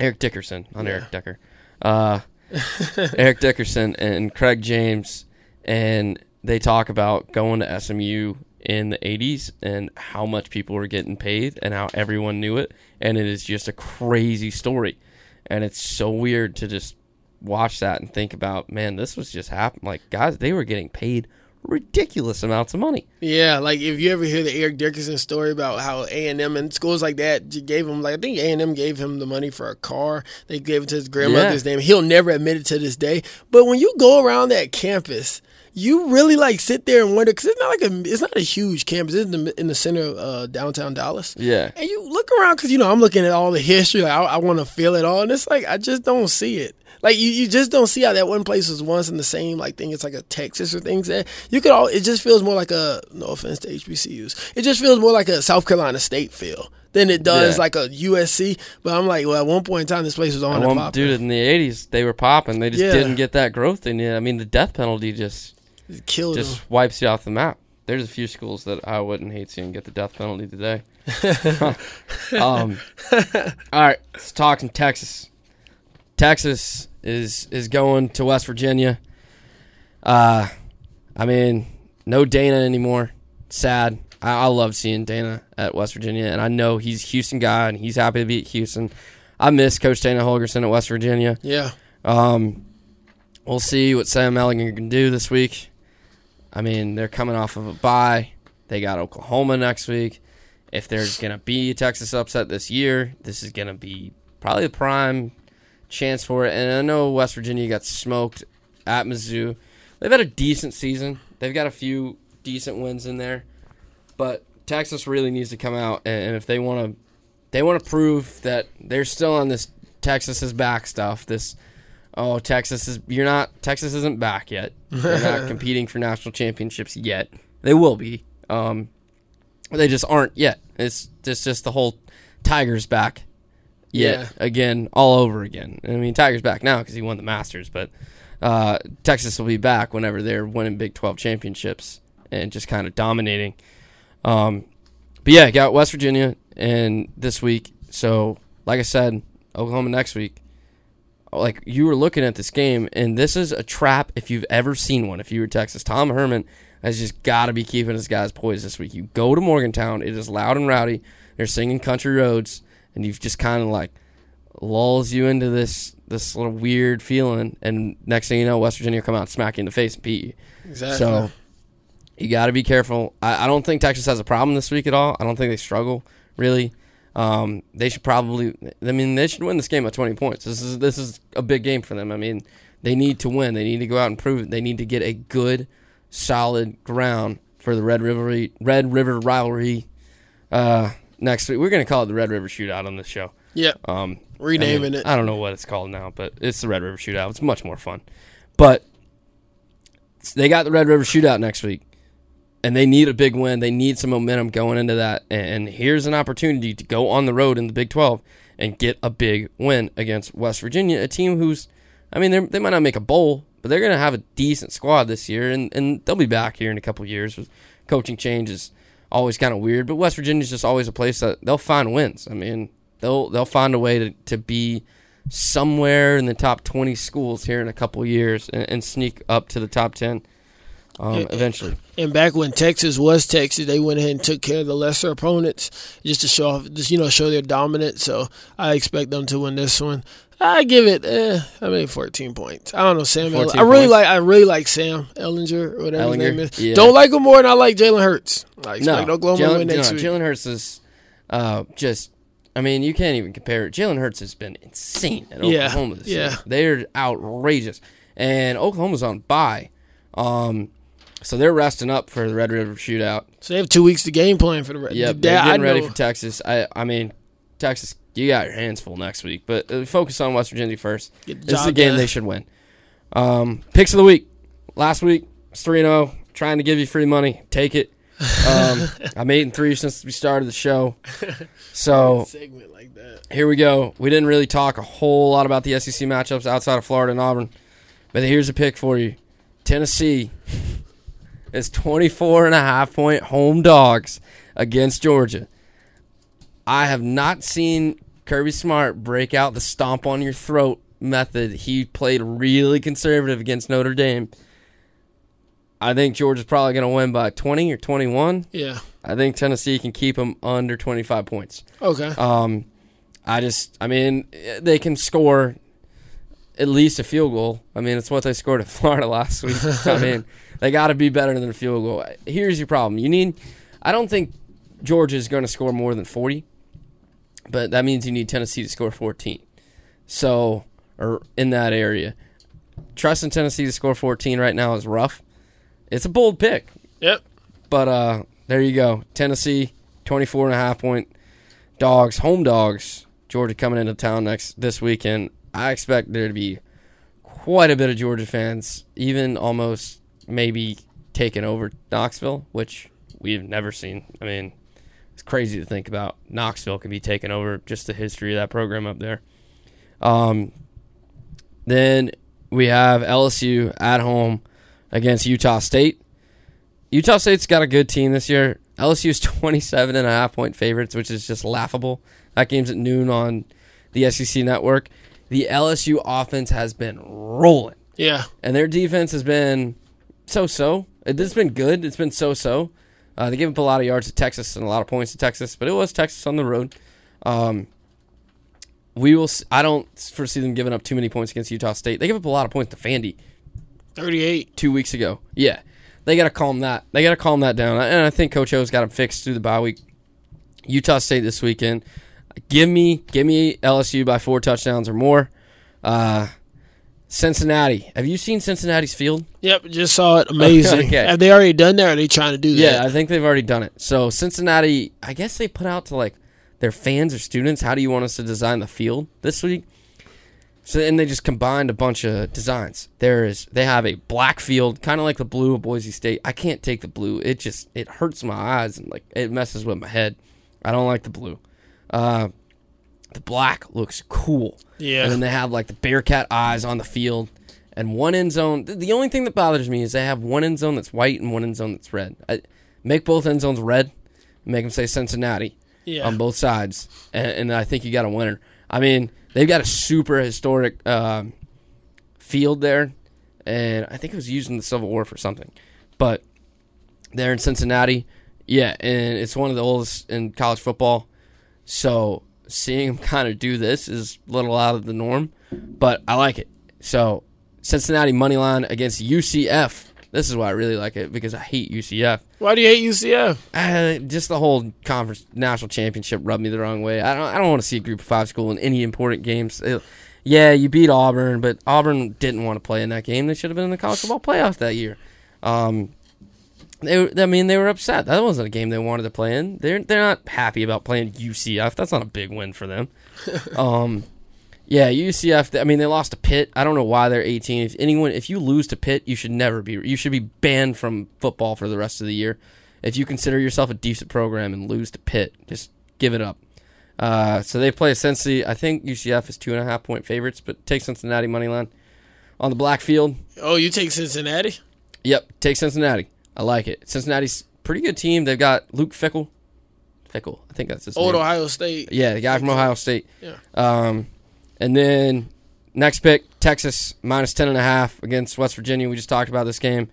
Speaker 1: Eric Dickerson, not
Speaker 2: Yeah.
Speaker 1: Eric Decker, uh, Eric Dickerson and Craig James, and they talk about going to SMU in the '80s and how much people were getting paid and how everyone knew it, and it is just a crazy story, and it's so weird to just watch that and think about, man, this was just happening. Like guys, they were getting paid ridiculous amounts of money.
Speaker 2: Yeah, like if you ever hear the Eric Dickerson story about how A and M and schools like that gave him, like I think A and M gave him the money for a car. They gave it to his grandmother's name. He'll never admit it to this day. But when you go around that campus, you really like sit there and wonder because it's not like a, it's not a huge campus. It's in the in the center of uh, downtown Dallas.
Speaker 1: Yeah.
Speaker 2: And you look around because you know I'm looking at all the history. Like I, I want to feel it all, and it's like I just don't see it. Like you, you just don't see how that one place was once in the same like thing. It's like a Texas or things that you could all. It just feels more like a no offense to HBCUs. It just feels more like a South Carolina State feel than it does
Speaker 1: Yeah.
Speaker 2: like a USC. But I'm like, well, at one point in time, this place was on
Speaker 1: one dude in the '80s, they were popping. They just
Speaker 2: Yeah.
Speaker 1: didn't get that growth in you. I mean, the death penalty just
Speaker 2: killed
Speaker 1: just
Speaker 2: him.
Speaker 1: wipes you off the map. There's a few schools that I wouldn't hate seeing get the death penalty today. um, all right, let's talk some Texas. Texas is is going to West Virginia. Uh, I mean, no Dana anymore. Sad. I, I love seeing Dana at West Virginia, and I know he's a Houston guy, and he's happy to be at Houston. I miss Coach Dana Holgorsen at West Virginia.
Speaker 2: Yeah.
Speaker 1: Um, we'll see what Sam Ehlinger can do this week. I mean, they're coming off of a bye. They got Oklahoma next week. If there's going to be a Texas upset this year, this is going to be probably the prime chance for it. And I know West Virginia got smoked at Mizzou. They've had a decent season. They've got a few decent wins in there, but Texas really needs to come out and, if they want to, they want to prove that they're still on this Texas is back stuff. This oh Texas is you're not Texas isn't back yet. They're not competing for national championships yet. They will be. Um, they just aren't yet. It's just just the whole Tigers back yet
Speaker 2: Yeah.
Speaker 1: again all over again. I mean Tigers back now because he won the Masters, but uh, Texas will be back whenever they're winning Big Twelve championships and just kind of dominating. Um, but yeah, got West Virginia and this week. So like I said, Oklahoma next week. Like you were looking at this game, and this is a trap if you've ever seen one. If you were Texas, Tom Herman has just got to be keeping his guys poised this week. You go to Morgantown, it is loud and rowdy. They're singing country roads, and you've just kind of like lulls you into this this little weird feeling. And next thing you know, West Virginia come out, and smack you in the face, and beat you.
Speaker 2: Exactly.
Speaker 1: So you got to be careful. I, I don't think Texas has a problem this week at all. I don't think they struggle really. Um, they should probably. I mean, they should win this game by 20 points. This is this is a big game for them. I mean, they need to win. They need to go out and prove it. They need to get a good, solid ground for the Red River Red River rivalry uh, next week. We're gonna call it the Red River Shootout on this show.
Speaker 2: yeah.
Speaker 1: Um,
Speaker 2: Renaming
Speaker 1: I mean,
Speaker 2: it.
Speaker 1: I don't know what it's called now, but it's the Red River Shootout. It's much more fun. But they got the Red River Shootout next week, and they need a big win. They need some momentum going into that. And here's an opportunity to go on the road in the Big 12 and get a big win against West Virginia, a team who's, I mean, they're- might not make a bowl, but they're going to have a decent squad this year, and, and they'll be back here in a couple years. Coaching change is always kind of weird, but West Virginia's just always a place that they'll find wins. I mean, they'll they'll find a way to, to be somewhere in the top 20 schools here in a couple years and, and sneak up to the top 10 um,
Speaker 2: Yeah.
Speaker 1: eventually.
Speaker 2: And back when Texas was Texas, they went ahead and took care of the lesser opponents just to show off, just you know, show their dominance. So I expect them to win this one. I give it, eh, I mean, fourteen points. I don't know, Sam. Ell- I really
Speaker 1: points?
Speaker 2: like, I really like Sam Ehlinger or whatever
Speaker 1: Ehlinger,
Speaker 2: his name is.
Speaker 1: yeah.
Speaker 2: Don't like him more than I like Jalen Hurts. I expect
Speaker 1: No,
Speaker 2: Oklahoma
Speaker 1: Jalen,
Speaker 2: win next
Speaker 1: no,
Speaker 2: week.
Speaker 1: Jalen Hurts is uh, just. I mean, you can't even compare it. Jalen Hurts has been insane at
Speaker 2: Yeah,
Speaker 1: Oklahoma this
Speaker 2: yeah.
Speaker 1: year. They're outrageous, and Oklahoma's on bye, um, so they're resting up for the Red River Shootout.
Speaker 2: so they have two weeks to game plan for the rest.
Speaker 1: Yep, they're getting ready for Texas. I, I mean, Texas, you got your hands full next week, but uh, focus on West Virginia first. This is a game
Speaker 2: done.
Speaker 1: they should win. Um, picks of the week. Last week, it's 3 0. Trying to give you free money. Take it. Um, I'm 8 and 3 since we started the show. So
Speaker 2: segment like that.
Speaker 1: here we go. We didn't really talk a whole lot about the SEC matchups outside of Florida and Auburn, but here's a pick for you. Tennessee is 24 and a half point home dogs against Georgia. I have not seen Kirby Smart break out the stomp on your throat method. He played really conservative against Notre Dame. I think Georgia's probably going to win by 20 or 21.
Speaker 2: Yeah.
Speaker 1: I think Tennessee can keep them under 25 points.
Speaker 2: Okay.
Speaker 1: Um, I just, I mean, they can score at least a field goal. I mean, it's what they scored at Florida last week. I mean, they got to be better than a field goal. Here's your problem: you need. I don't think Georgia is going to score more than 40, but that means you need Tennessee to score 14. So, or in that area, trusting Tennessee to score 14 right now is rough. It's a bold pick,
Speaker 2: yep.
Speaker 1: but uh, there you go. Tennessee, 24 and a half point dogs, home dogs. Georgia coming into town next this weekend. I expect there to be quite a bit of Georgia fans, even almost maybe taking over Knoxville, which we've never seen. I mean, it's crazy to think about. Knoxville can be taken over, just the history of that program up there. Um, then we have LSU at home against Utah State. Utah State's got a good team this year. LSU's 27 and a half point favorites, which is just laughable. That game's at noon on the SEC network. The LSU offense has been rolling,
Speaker 2: Yeah.
Speaker 1: and their defense has been so so. It, it's been good. It's been so-so. Uh, they gave up a lot of yards to Texas and a lot of points to Texas, but it was Texas on the road. Um, we will. I don't foresee them giving up too many points against Utah State. They gave up a lot of points to Vandy
Speaker 2: 38.
Speaker 1: two weeks ago. Yeah, they got to calm that. They got to calm that down. And I think Coach O's got them fixed through the bye week. Utah State this weekend. Give me, give me LSU by four touchdowns or more. Uh, Cincinnati. Have you seen Cincinnati's field?
Speaker 2: Yep, just saw it. Amazing.
Speaker 1: Okay.
Speaker 2: Have they already done that or are they trying to do
Speaker 1: Yeah,
Speaker 2: that?
Speaker 1: Yeah, I think they've already done it. So Cincinnati, I guess they put out to like their fans or students, how do you want us to design the field this week? So and they just combined a bunch of designs. There is they have a black field, kind of like the blue of Boise State. I can't take the blue. It just it hurts my eyes and like it messes with my head. I don't like the blue. Uh, the black looks cool.
Speaker 2: Yeah.
Speaker 1: And then they have like the Bearcat eyes on the field and one end zone. The only thing that bothers me is they have one end zone that's white and one end zone that's red. I, make both end zones red. Make them say Cincinnati
Speaker 2: Yeah.
Speaker 1: on both sides, and, and I think you got a winner. I mean, they've got a super historic um, field there, and I think it was used in the Civil War for something. But they're in Cincinnati, yeah, and it's one of the oldest in college football. So seeing him kind of do this is a little out of the norm, but I like it. So Cincinnati money line against UCF. This is why I really like it because I hate UCF.
Speaker 2: Why do you hate UCF?
Speaker 1: Uh, just the whole conference national championship rubbed me the wrong way. I don't. I don't want to see a Group of Five school in any important games. It- yeah, you beat Auburn, but Auburn didn't want to play in that game. They should have been in the college football playoff that year. Um, they, I mean, they were upset. That wasn't a game they wanted to play in. They're they're not happy about playing UCF. That's not a big win for them. um, yeah, UCF. I mean, they lost to Pitt. I don't know why they're 18. If anyone, if you lose to Pitt, you should never be. You should be banned from football for the rest of the year. If you consider yourself a decent program and lose to Pitt, just give it up. Uh, so they play Cincy. I think UCF is two and a half point favorites, but take Cincinnati money line on the black field.
Speaker 2: Oh, you take Cincinnati?
Speaker 1: Yep, take Cincinnati. I like it. Cincinnati's pretty good team. They've got Luke Fickell. Fickell, I think that's his
Speaker 2: Old
Speaker 1: name.
Speaker 2: Ohio State.
Speaker 1: Yeah, the guy from Ohio State.
Speaker 2: Yeah.
Speaker 1: Um, and then next pick, Texas minus ten and a half against West Virginia. We just talked about this game.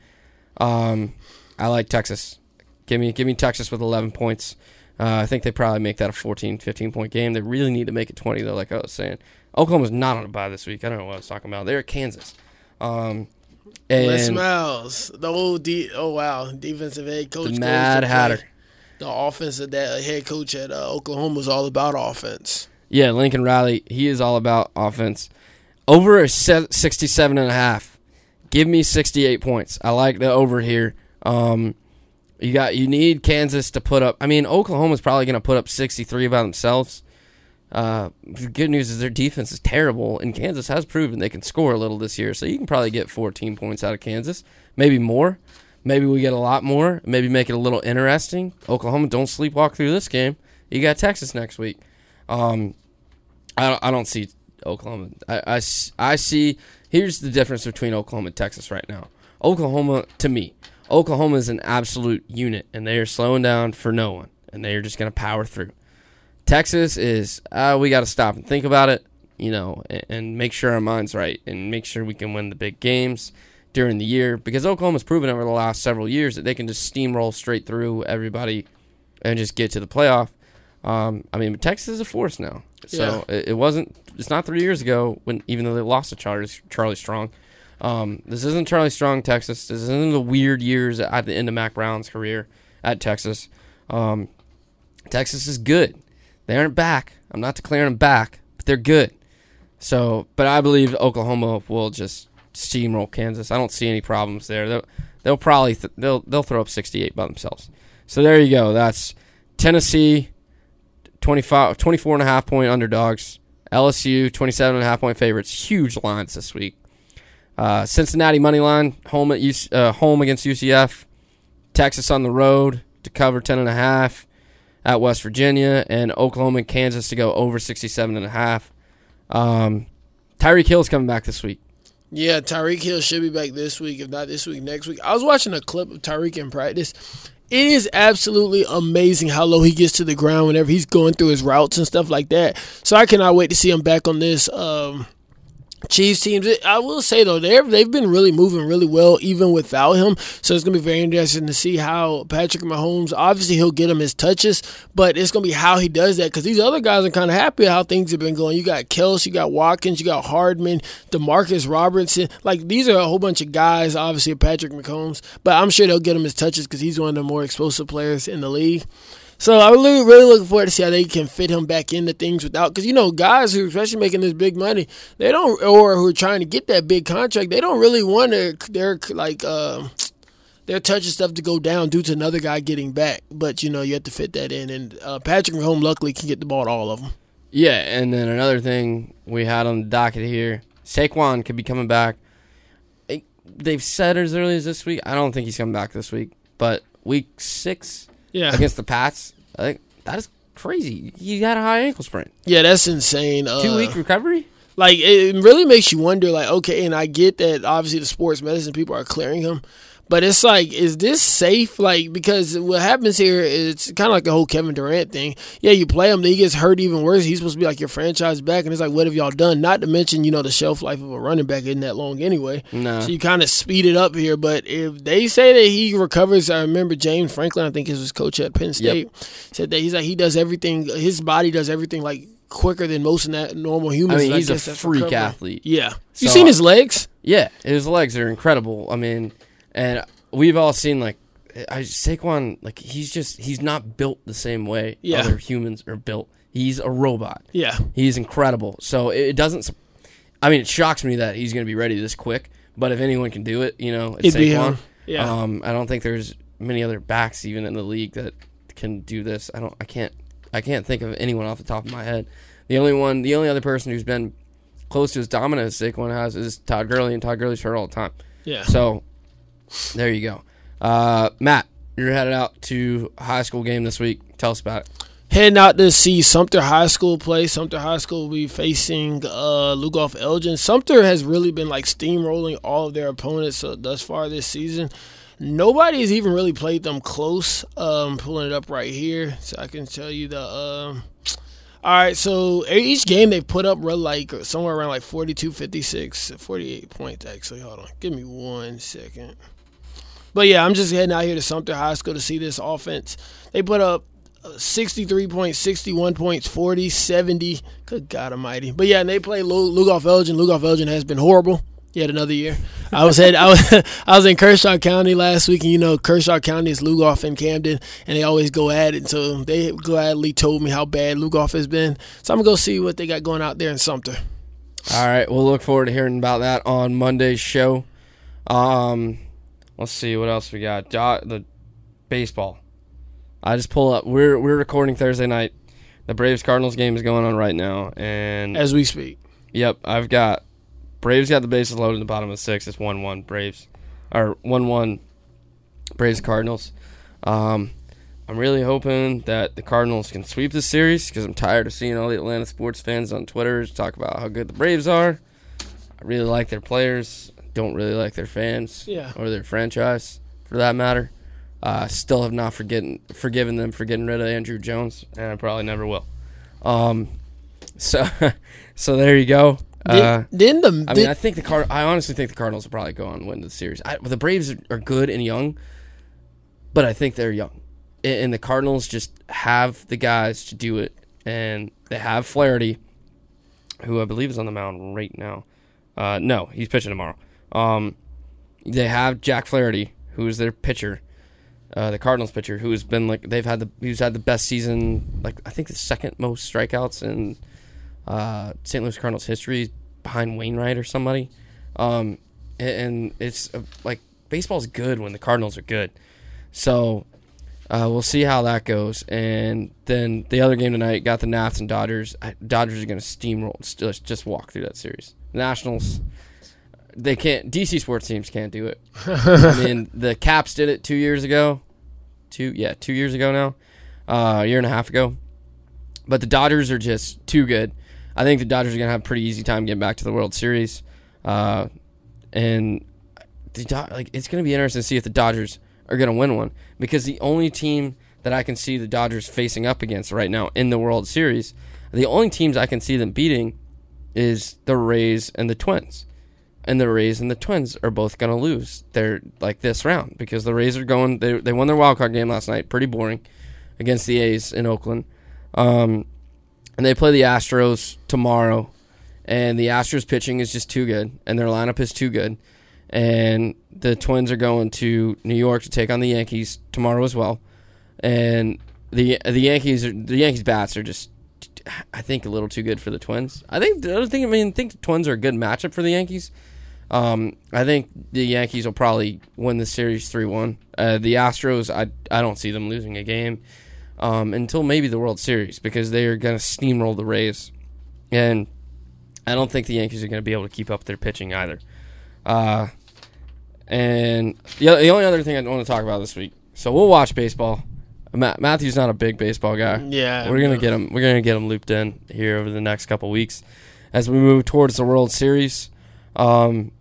Speaker 1: Um, I like Texas. Give me give me Texas with eleven points. Uh, I think they probably make that a 14, 15 point game. They really need to make it twenty though, like I was saying. Oklahoma's not on a bye this week. I don't know what I was talking about. They're at Kansas. Um,
Speaker 2: Les
Speaker 1: and
Speaker 2: Miles, the old D. Oh wow, defensive head coach.
Speaker 1: the Mad
Speaker 2: play.
Speaker 1: Hatter.
Speaker 2: The offensive that head coach at uh, Oklahoma was all about offense.
Speaker 1: Yeah, Lincoln Riley, he is all about offense. Over a se- 67 and a half. Give me 68 points. I like the over here. Um, you got you need Kansas to put up. I mean, Oklahoma's probably going to put up 63 by themselves. Uh, the good news is their defense is terrible, and Kansas has proven they can score a little this year. So you can probably get 14 points out of Kansas, maybe more. Maybe we get a lot more. Maybe make it a little interesting. Oklahoma, don't sleepwalk through this game. You got Texas next week. Um, I I don't see Oklahoma. I see. Here's the difference between Oklahoma and Texas right now. Oklahoma, to me, Oklahoma is an absolute unit, and they are slowing down for no one, and they are just going to power through. Texas is, uh, we got to stop and think about it, you know, and, and make sure our mind's right, and make sure we can win the big games during the year, because Oklahoma's proven over the last several years that they can just steamroll straight through everybody and just get to the playoff. Um, I mean, Texas is a force now. So it, it wasn't. It's not three years ago when even though they lost to Charlie Charlie Strong. Um, this isn't Charlie Strong, Texas. This isn't the weird years at the end of Mack Brown's career at Texas. Um, Texas is good. They aren't back. I'm not declaring them back, but they're good. So, but I believe Oklahoma will just steamroll Kansas. I don't see any problems there. They'll, they'll probably th- they'll they'll throw up 68 by themselves. So there you go. That's Tennessee 25 24 and a half point underdogs. LSU 27 and a half point favorites. Huge lines this week. Uh, Cincinnati money line home at UC, uh, home against UCF. Texas on the road to cover 10 and a half at West Virginia and Oklahoma and Kansas to go over 67 and a half. Um, Tyreek Hill's coming back this week.
Speaker 2: Yeah, Tyreek Hill should be back this week, if not this week, next week. I was watching a clip of Tyreek in practice. It is absolutely amazing how low he gets to the ground whenever he's going through his routes and stuff like that. So I cannot wait to see him back on this um, Chiefs teams. I will say though, they've they've been really moving really well even without him. So it's gonna be very interesting to see how Patrick Mahomes. Obviously, he'll get him his touches, but it's gonna be how he does that because these other guys are kind of happy how things have been going. You got Kelce, you got Watkins, you got Hardman, Demarcus Robertson. Like these are a whole bunch of guys. Obviously, Patrick Mahomes, but I'm sure they'll get him his touches because he's one of the more explosive players in the league. So I'm really, really looking forward to see how they can fit him back into things without, because you know, guys who especially making this big money, they don't, or who are trying to get that big contract, they don't really want their, their like, uh, their touch and stuff to go down due to another guy getting back. But you know, you have to fit that in, and uh, Patrick Mahomes luckily can get the ball to all of them.
Speaker 1: Yeah, and then another thing we had on the docket here, Saquon could be coming back. They've said as early as this week. I don't think he's coming back this week, but week six
Speaker 2: Yeah,
Speaker 1: against the Pats, I think that is crazy. He had a high ankle sprain.
Speaker 2: yeah, that's insane. Uh,
Speaker 1: Two week recovery.
Speaker 2: like it really makes you wonder like okay and i get that obviously the sports medicine people are clearing him but it's like is this safe like because what happens here is it's kind of like the whole kevin durant thing yeah you play him then he gets hurt even worse he's supposed to be like your franchise back and it's like what have y'all done not to mention you know the shelf life of a running back isn't that long anyway
Speaker 1: No.
Speaker 2: so you kind of speed it up here but if they say that he recovers i remember james franklin i think is his coach at penn state said that he's like he does everything his body does everything like quicker than most of that normal
Speaker 1: I mean, he's a freak athlete.
Speaker 2: Yeah. You seen his legs?
Speaker 1: Yeah, his legs are incredible. I mean, and we've all seen like I Saquon like he's just he's not built the same way
Speaker 2: Yeah.
Speaker 1: other humans are built. He's a robot.
Speaker 2: Yeah.
Speaker 1: He's incredible. So it, it doesn't. I mean, it shocks me that he's going to be ready this quick. But if anyone can do it, you know, it's
Speaker 2: It'd
Speaker 1: Saquon.
Speaker 2: Yeah.
Speaker 1: Um, I don't think there's many other backs even in the league that can do this. I don't. I can't. I can't think of anyone off the top of my head. The only one, the only other person who's been close to as dominant as Saquon has is Todd Gurley, and Todd Gurley's hurt all the time.
Speaker 2: yeah.
Speaker 1: So there you go. Uh, Matt, you're headed out to high school game this week. Tell us about it.
Speaker 2: Heading out to see Sumter High School play. Sumter High School will be facing uh, Lugoff Elgin. Sumter has really been like steamrolling all of their opponents uh, thus far this season. Nobody has even really played them close. Um, pulling it up right here, so I can tell you the. Um, all right, so each game they put up like somewhere around like 42, 56, 48 points actually. Hold on, give me one second. But yeah, I'm just heading out here to Sumter High School to see this offense. They put up 63 points, 61 points, 40, 70. Good God Almighty! But yeah, and they play Lu- Lugoff Elgin. Lugoff Elgin has been horrible. Yet another year. I was head. I was I was in Kershaw County last week, and you know Kershaw County is Lugoff and Camden, and they always go at it. So they gladly told me how bad Lugoff has been. So I'm gonna go see what they got going out there in Sumter.
Speaker 1: All right, we'll look forward to hearing about that on Monday's show. Um, let's see what else we got. Jo- the baseball. I just pull up. We're we're recording Thursday night. The Braves Cardinals game is going on right now, and
Speaker 2: As we speak,
Speaker 1: Yep, I've got Braves got the bases loaded in the bottom of the six. It's one one Braves or one one Braves Cardinals. Um, I'm really hoping that the Cardinals can sweep this series because I'm tired of seeing all the Atlanta sports fans on Twitter talk about how good the Braves are. I really like their players. Don't really like their fans
Speaker 2: Yeah.
Speaker 1: or their franchise for that matter. Uh, still have not forgetting forgiven them for getting rid of Andruw Jones, and I probably never will. Um, so so there you go. Uh,
Speaker 2: did, the
Speaker 1: I mean, I think the Card. I honestly think the Cardinals will probably go on and win the series. I, the Braves are good and young, but I think they're young, and the Cardinals just have the guys to do it, and they have Flaherty, who I believe is on the mound right now. Uh, no, he's pitching tomorrow. Um, they have Jack Flaherty, who is their pitcher, uh, the Cardinals pitcher, who has been like they've had the who's had the best season, like I think the second most strikeouts in uh, St. Louis Cardinals history, behind Wainwright or somebody. Um, and, it's uh, like baseball's good when the Cardinals are good. So uh, we'll see how that goes. And then the other game tonight got the Nats and Dodgers. Dodgers are going to steamroll, just just walk through that series. Nationals, they can't. DC sports teams can't do it. I mean, the Caps did it two years ago. Two, yeah, two years ago now, uh, a year and a half ago. But the Dodgers are just too good. I think the Dodgers are going to have a pretty easy time getting back to the World Series. Uh, and the Do- like it's going to be interesting to see if the Dodgers are going to win one because the only team that I can see the Dodgers facing up against right now in the World Series, the only teams I can see them beating is the Rays and the Twins. And the Rays and the Twins are both going to lose. They're like this round because the Rays are going. They they won their wild card game last night, pretty boring, against the A's in Oakland. Um, and they play the Astros tomorrow, and the Astros pitching is just too good, and their lineup is too good. And the Twins are going to New York to take on the Yankees tomorrow as well. And the the Yankees are, the Yankees bats are just I think a little too good for the Twins. I think I don't think I mean I think the Twins are a good matchup for the Yankees. Um, I think the Yankees will probably win the series three one. Uh, the Astros, I I don't see them losing a game um, until maybe the World Series because they are going to steamroll the Rays, and I don't think the Yankees are going to be able to keep up their pitching either. Uh, and the, the only other thing I want to talk about this week, so we'll watch baseball. Matt, Matthew's not a big baseball guy.
Speaker 2: Yeah,
Speaker 1: we're gonna get him. We're gonna get him looped in here over the next couple weeks as we move towards the World Series. Um,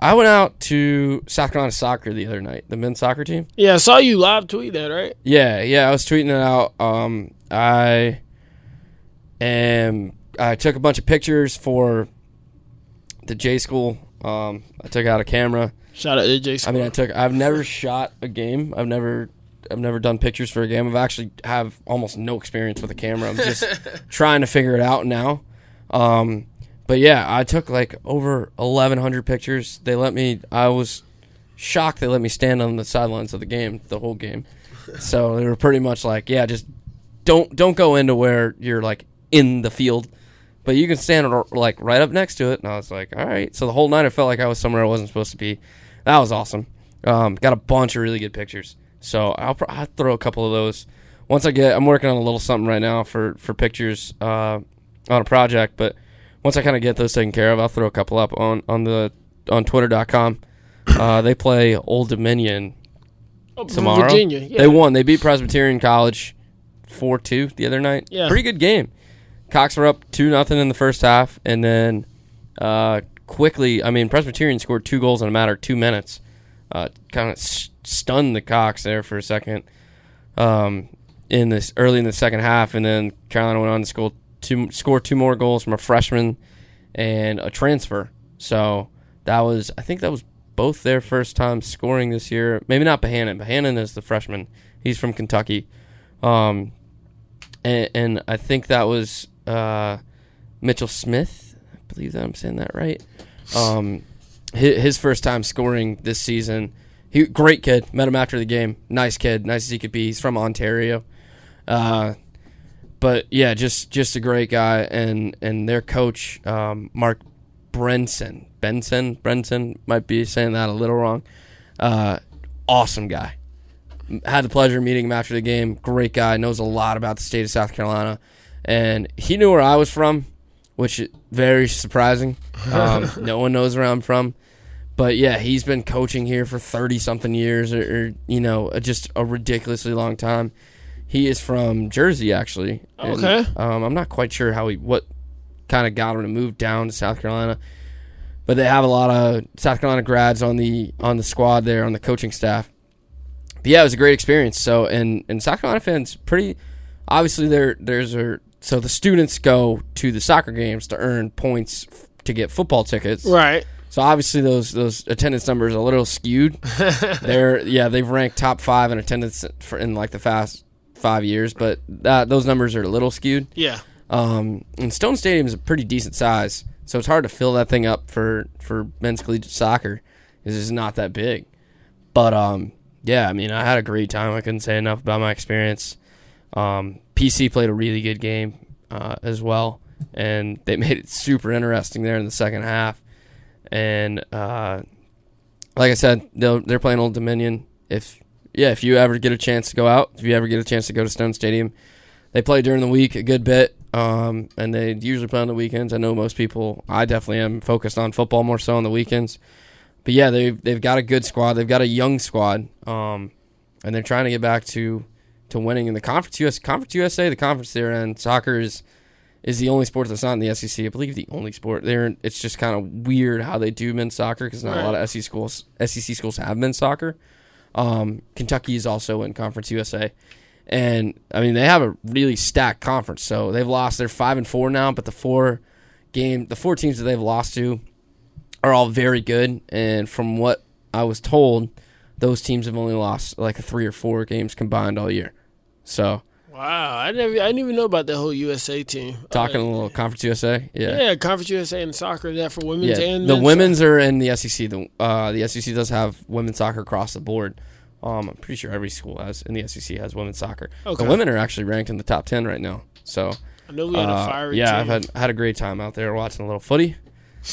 Speaker 1: I went out to South Carolina soccer the other night, the men's soccer team.
Speaker 2: Yeah, I saw you live tweet that, right?
Speaker 1: Yeah, yeah, I was tweeting it out. Um, I am. I took a bunch of pictures for the J School. Um, I took out a camera.
Speaker 2: Shout out to J School.
Speaker 1: I mean, I took. I've never shot a game. I've never. I've never done pictures for a game. I've actually have almost no experience with a camera. I'm just trying to figure it out now. Um, but yeah, I took like over 1,100 pictures. They let me. I was shocked they let me stand on the sidelines of the game, the whole game. So they were pretty much like, yeah, just don't don't go into where you're like in the field, but you can stand like right up next to it. And I was like, all right. So the whole night I felt like I was somewhere I wasn't supposed to be. That was awesome. Um, got a bunch of really good pictures. So I'll, I'll throw a couple of those once I get. I'm working on a little something right now for for pictures uh, on a project, but once I kind of get those taken care of, I'll throw a couple up on on the on Twitter.com. Uh, they play Old Dominion
Speaker 2: Oh,
Speaker 1: tomorrow.
Speaker 2: Virginia. Yeah.
Speaker 1: They won. They beat Presbyterian College four two the other night.
Speaker 2: Yeah.
Speaker 1: pretty good game. Cocks were up two nothing in the first half, and then uh, quickly. I mean, Presbyterian scored two goals in a matter of two minutes. Uh, kind of s- stunned the Cocks there for a second. Um, in this early in the second half, and then Carolina went on to score two score two more goals from a freshman and a transfer. So that was I think that was both their first time scoring this year. Maybe not Bohannon. Bohannon is the freshman. He's from Kentucky. Um, and, and I think that was uh, Mitchell Smith. I believe that I'm saying that right. Um, his, his first time scoring this season. He great kid. Met him after the game. Nice kid. Nice as he could be. He's from Ontario. Uh, but yeah, just just a great guy, and and their coach um, Mark Brenson, Benson, Brenson might be saying that a little wrong. Uh, awesome guy. Had the pleasure of meeting him after the game. Great guy, knows a lot about the state of South Carolina, and he knew where I was from, which is very surprising. Um, no one knows where I'm from, but yeah, he's been coaching here for thirty something years, or, or you know, just a ridiculously long time. He is from Jersey, actually. and,
Speaker 2: Okay.
Speaker 1: um, I'm not quite sure how he what kind of got him to move down to South Carolina, but they have a lot of South Carolina grads on the on the squad there on the coaching staff. But yeah, it was a great experience. So and and South Carolina fans pretty obviously there there's a so the students go to the soccer games to earn points f- to get football tickets.
Speaker 2: Right.
Speaker 1: So obviously those those attendance numbers are a little skewed. They're yeah they've ranked top five in attendance for in like the fast five years, but that those numbers are a little skewed.
Speaker 2: Yeah.
Speaker 1: Um, and Stone Stadium is a pretty decent size, so it's hard to fill that thing up for for men's collegiate soccer. It's just not that big. But um, yeah, I mean, I had a great time. I couldn't say enough about my experience. Um, PC played a really good game uh, as well, and they made it super interesting there in the second half. And uh, like I said, they'll, they're playing Old Dominion. If yeah, if you ever get a chance to go out, if you ever get a chance to go to Stone Stadium, they play during the week a good bit, um, and they usually play on the weekends. I know most people. I definitely am focused on football more so on the weekends. But yeah, they've they've got a good squad. They've got a young squad, um, and they're trying to get back to to winning in the conference. US Conference USA, the conference they're in, soccer is is the only sport that's not in the SEC. I believe the only sport. They're it's just kind of weird how they do men's soccer because not a lot of SEC schools SEC schools have men's soccer. Um, Kentucky is also in Conference USA, and I mean they have a really stacked conference. So they've lost. They're five and four now, but the four game. The four teams that they've lost to are all very good, and from what I was told, those teams have only lost like three or four games combined all year. So
Speaker 2: Wow, I never, I didn't even know about that whole USA team.
Speaker 1: talking
Speaker 2: Uh,
Speaker 1: a little Conference USA, yeah.
Speaker 2: yeah, Conference USA and soccer. That for women's
Speaker 1: Yeah,
Speaker 2: and
Speaker 1: the
Speaker 2: men's
Speaker 1: women's are in the SEC. The uh, the SEC does have women's soccer across the board. Um, I'm pretty sure every school has in the SEC has women's soccer.
Speaker 2: Okay.
Speaker 1: The women are actually ranked in the top ten right now. So.
Speaker 2: I know we had
Speaker 1: uh,
Speaker 2: a fiery
Speaker 1: yeah,
Speaker 2: team.
Speaker 1: I've had had a great time out there watching a little footy,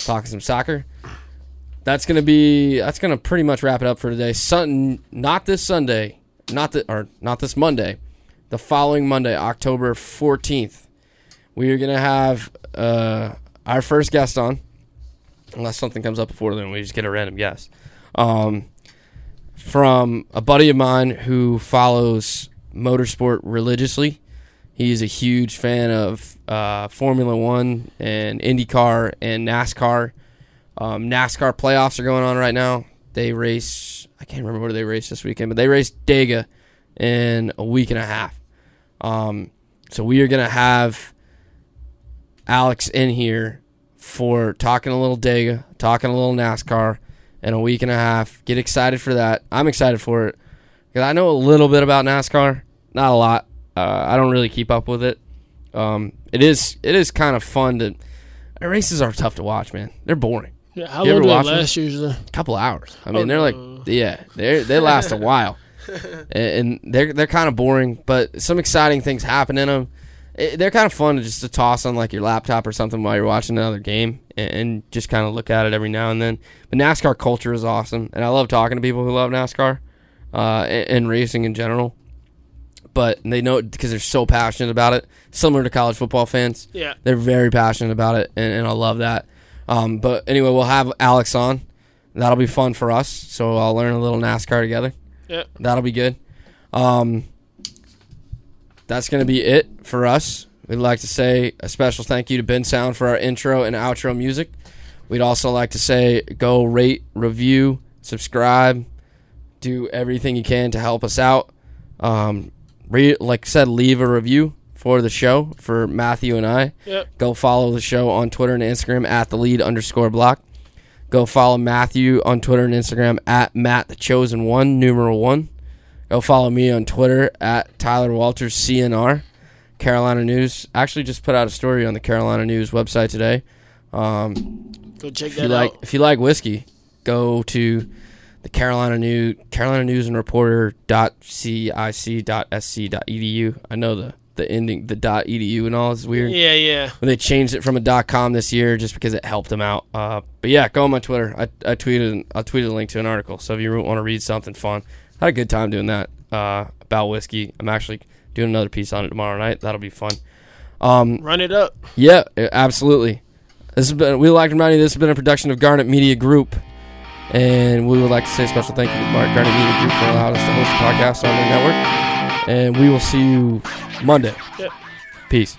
Speaker 1: talking some soccer. That's gonna be that's gonna pretty much wrap it up for today. Sun, not this Sunday, not the or not this Monday, the following Monday, October fourteenth. We are gonna have uh, our first guest on, unless something comes up before then. We just get a random guest. Um, from a buddy of mine who follows motorsport religiously. He's a huge fan of uh, Formula One and IndyCar and NASCAR. Um, NASCAR playoffs are going on right now. They race, I can't remember where they race this weekend, but they race Dega in a week and a half. Um, so we are going to have Alex in here for talking a little Dega, talking a little NASCAR in a week and a half. Get excited for that. I'm excited for it because I know a little bit about NASCAR, not a lot. Uh, I don't really keep up with it. Um, it is it is kind of fun to. Races are tough to watch, man. They're boring.
Speaker 2: yeah, how long did it
Speaker 1: watch them?
Speaker 2: usually?
Speaker 1: A couple hours. I mean,
Speaker 2: Oh,
Speaker 1: they're like yeah, they they last a while, and they're they're kind of boring, but some exciting things happen in them. They're kind of fun to just to toss on like your laptop or something while you're watching another game and, and just kind of look at it every now and then. But NASCAR culture is awesome, and I love talking to people who love NASCAR uh, and, and racing in general. But they know it because they're so passionate about it, similar to college football fans.
Speaker 2: Yeah,
Speaker 1: They're very passionate about it, and, and I love that. Um, but anyway, we'll have Alex on. That'll be fun for us. So I'll learn a little NASCAR together.
Speaker 2: Yeah.
Speaker 1: That'll be good. Um, that's going to be it for us. We'd like to say a special thank you to Bensound for our intro and outro music. We'd also like to say go rate, review, subscribe, do everything you can to help us out. Um, re- like I said, leave a review for the show for Matthew and I.
Speaker 2: Yep.
Speaker 1: Go follow the show on Twitter and Instagram at the lead underscore block. Go follow Matthew on Twitter and Instagram at Matt the Chosen One, numeral one. Go follow me on Twitter at Tyler Walters CNR. Carolina News actually just put out a story on the Carolina News website today. Um,
Speaker 2: Go check
Speaker 1: if
Speaker 2: that
Speaker 1: you like,
Speaker 2: out.
Speaker 1: if you like whiskey, go to the Carolina News, Carolina News and Reporter dot cic dot sc dot edu. I know the the ending the dot edu and all is weird.
Speaker 2: Yeah, yeah.
Speaker 1: When they changed it from a dot com this year just because it helped them out. Uh, but yeah, go on my Twitter. I, I tweeted I tweeted a link to an article. So if you want to read something fun, I had a good time doing that uh, about whiskey. I'm actually doing another piece on it tomorrow night. That'll be fun. Um,
Speaker 2: Run it up.
Speaker 1: yeah, absolutely. This has been we like to remind you this has been a production of Garnet Media Group, and we would like to say a special thank you to Mark Garnet Media Group for allowing us to host the podcast on their network. And we will see you Monday.
Speaker 2: Yep.
Speaker 1: Peace.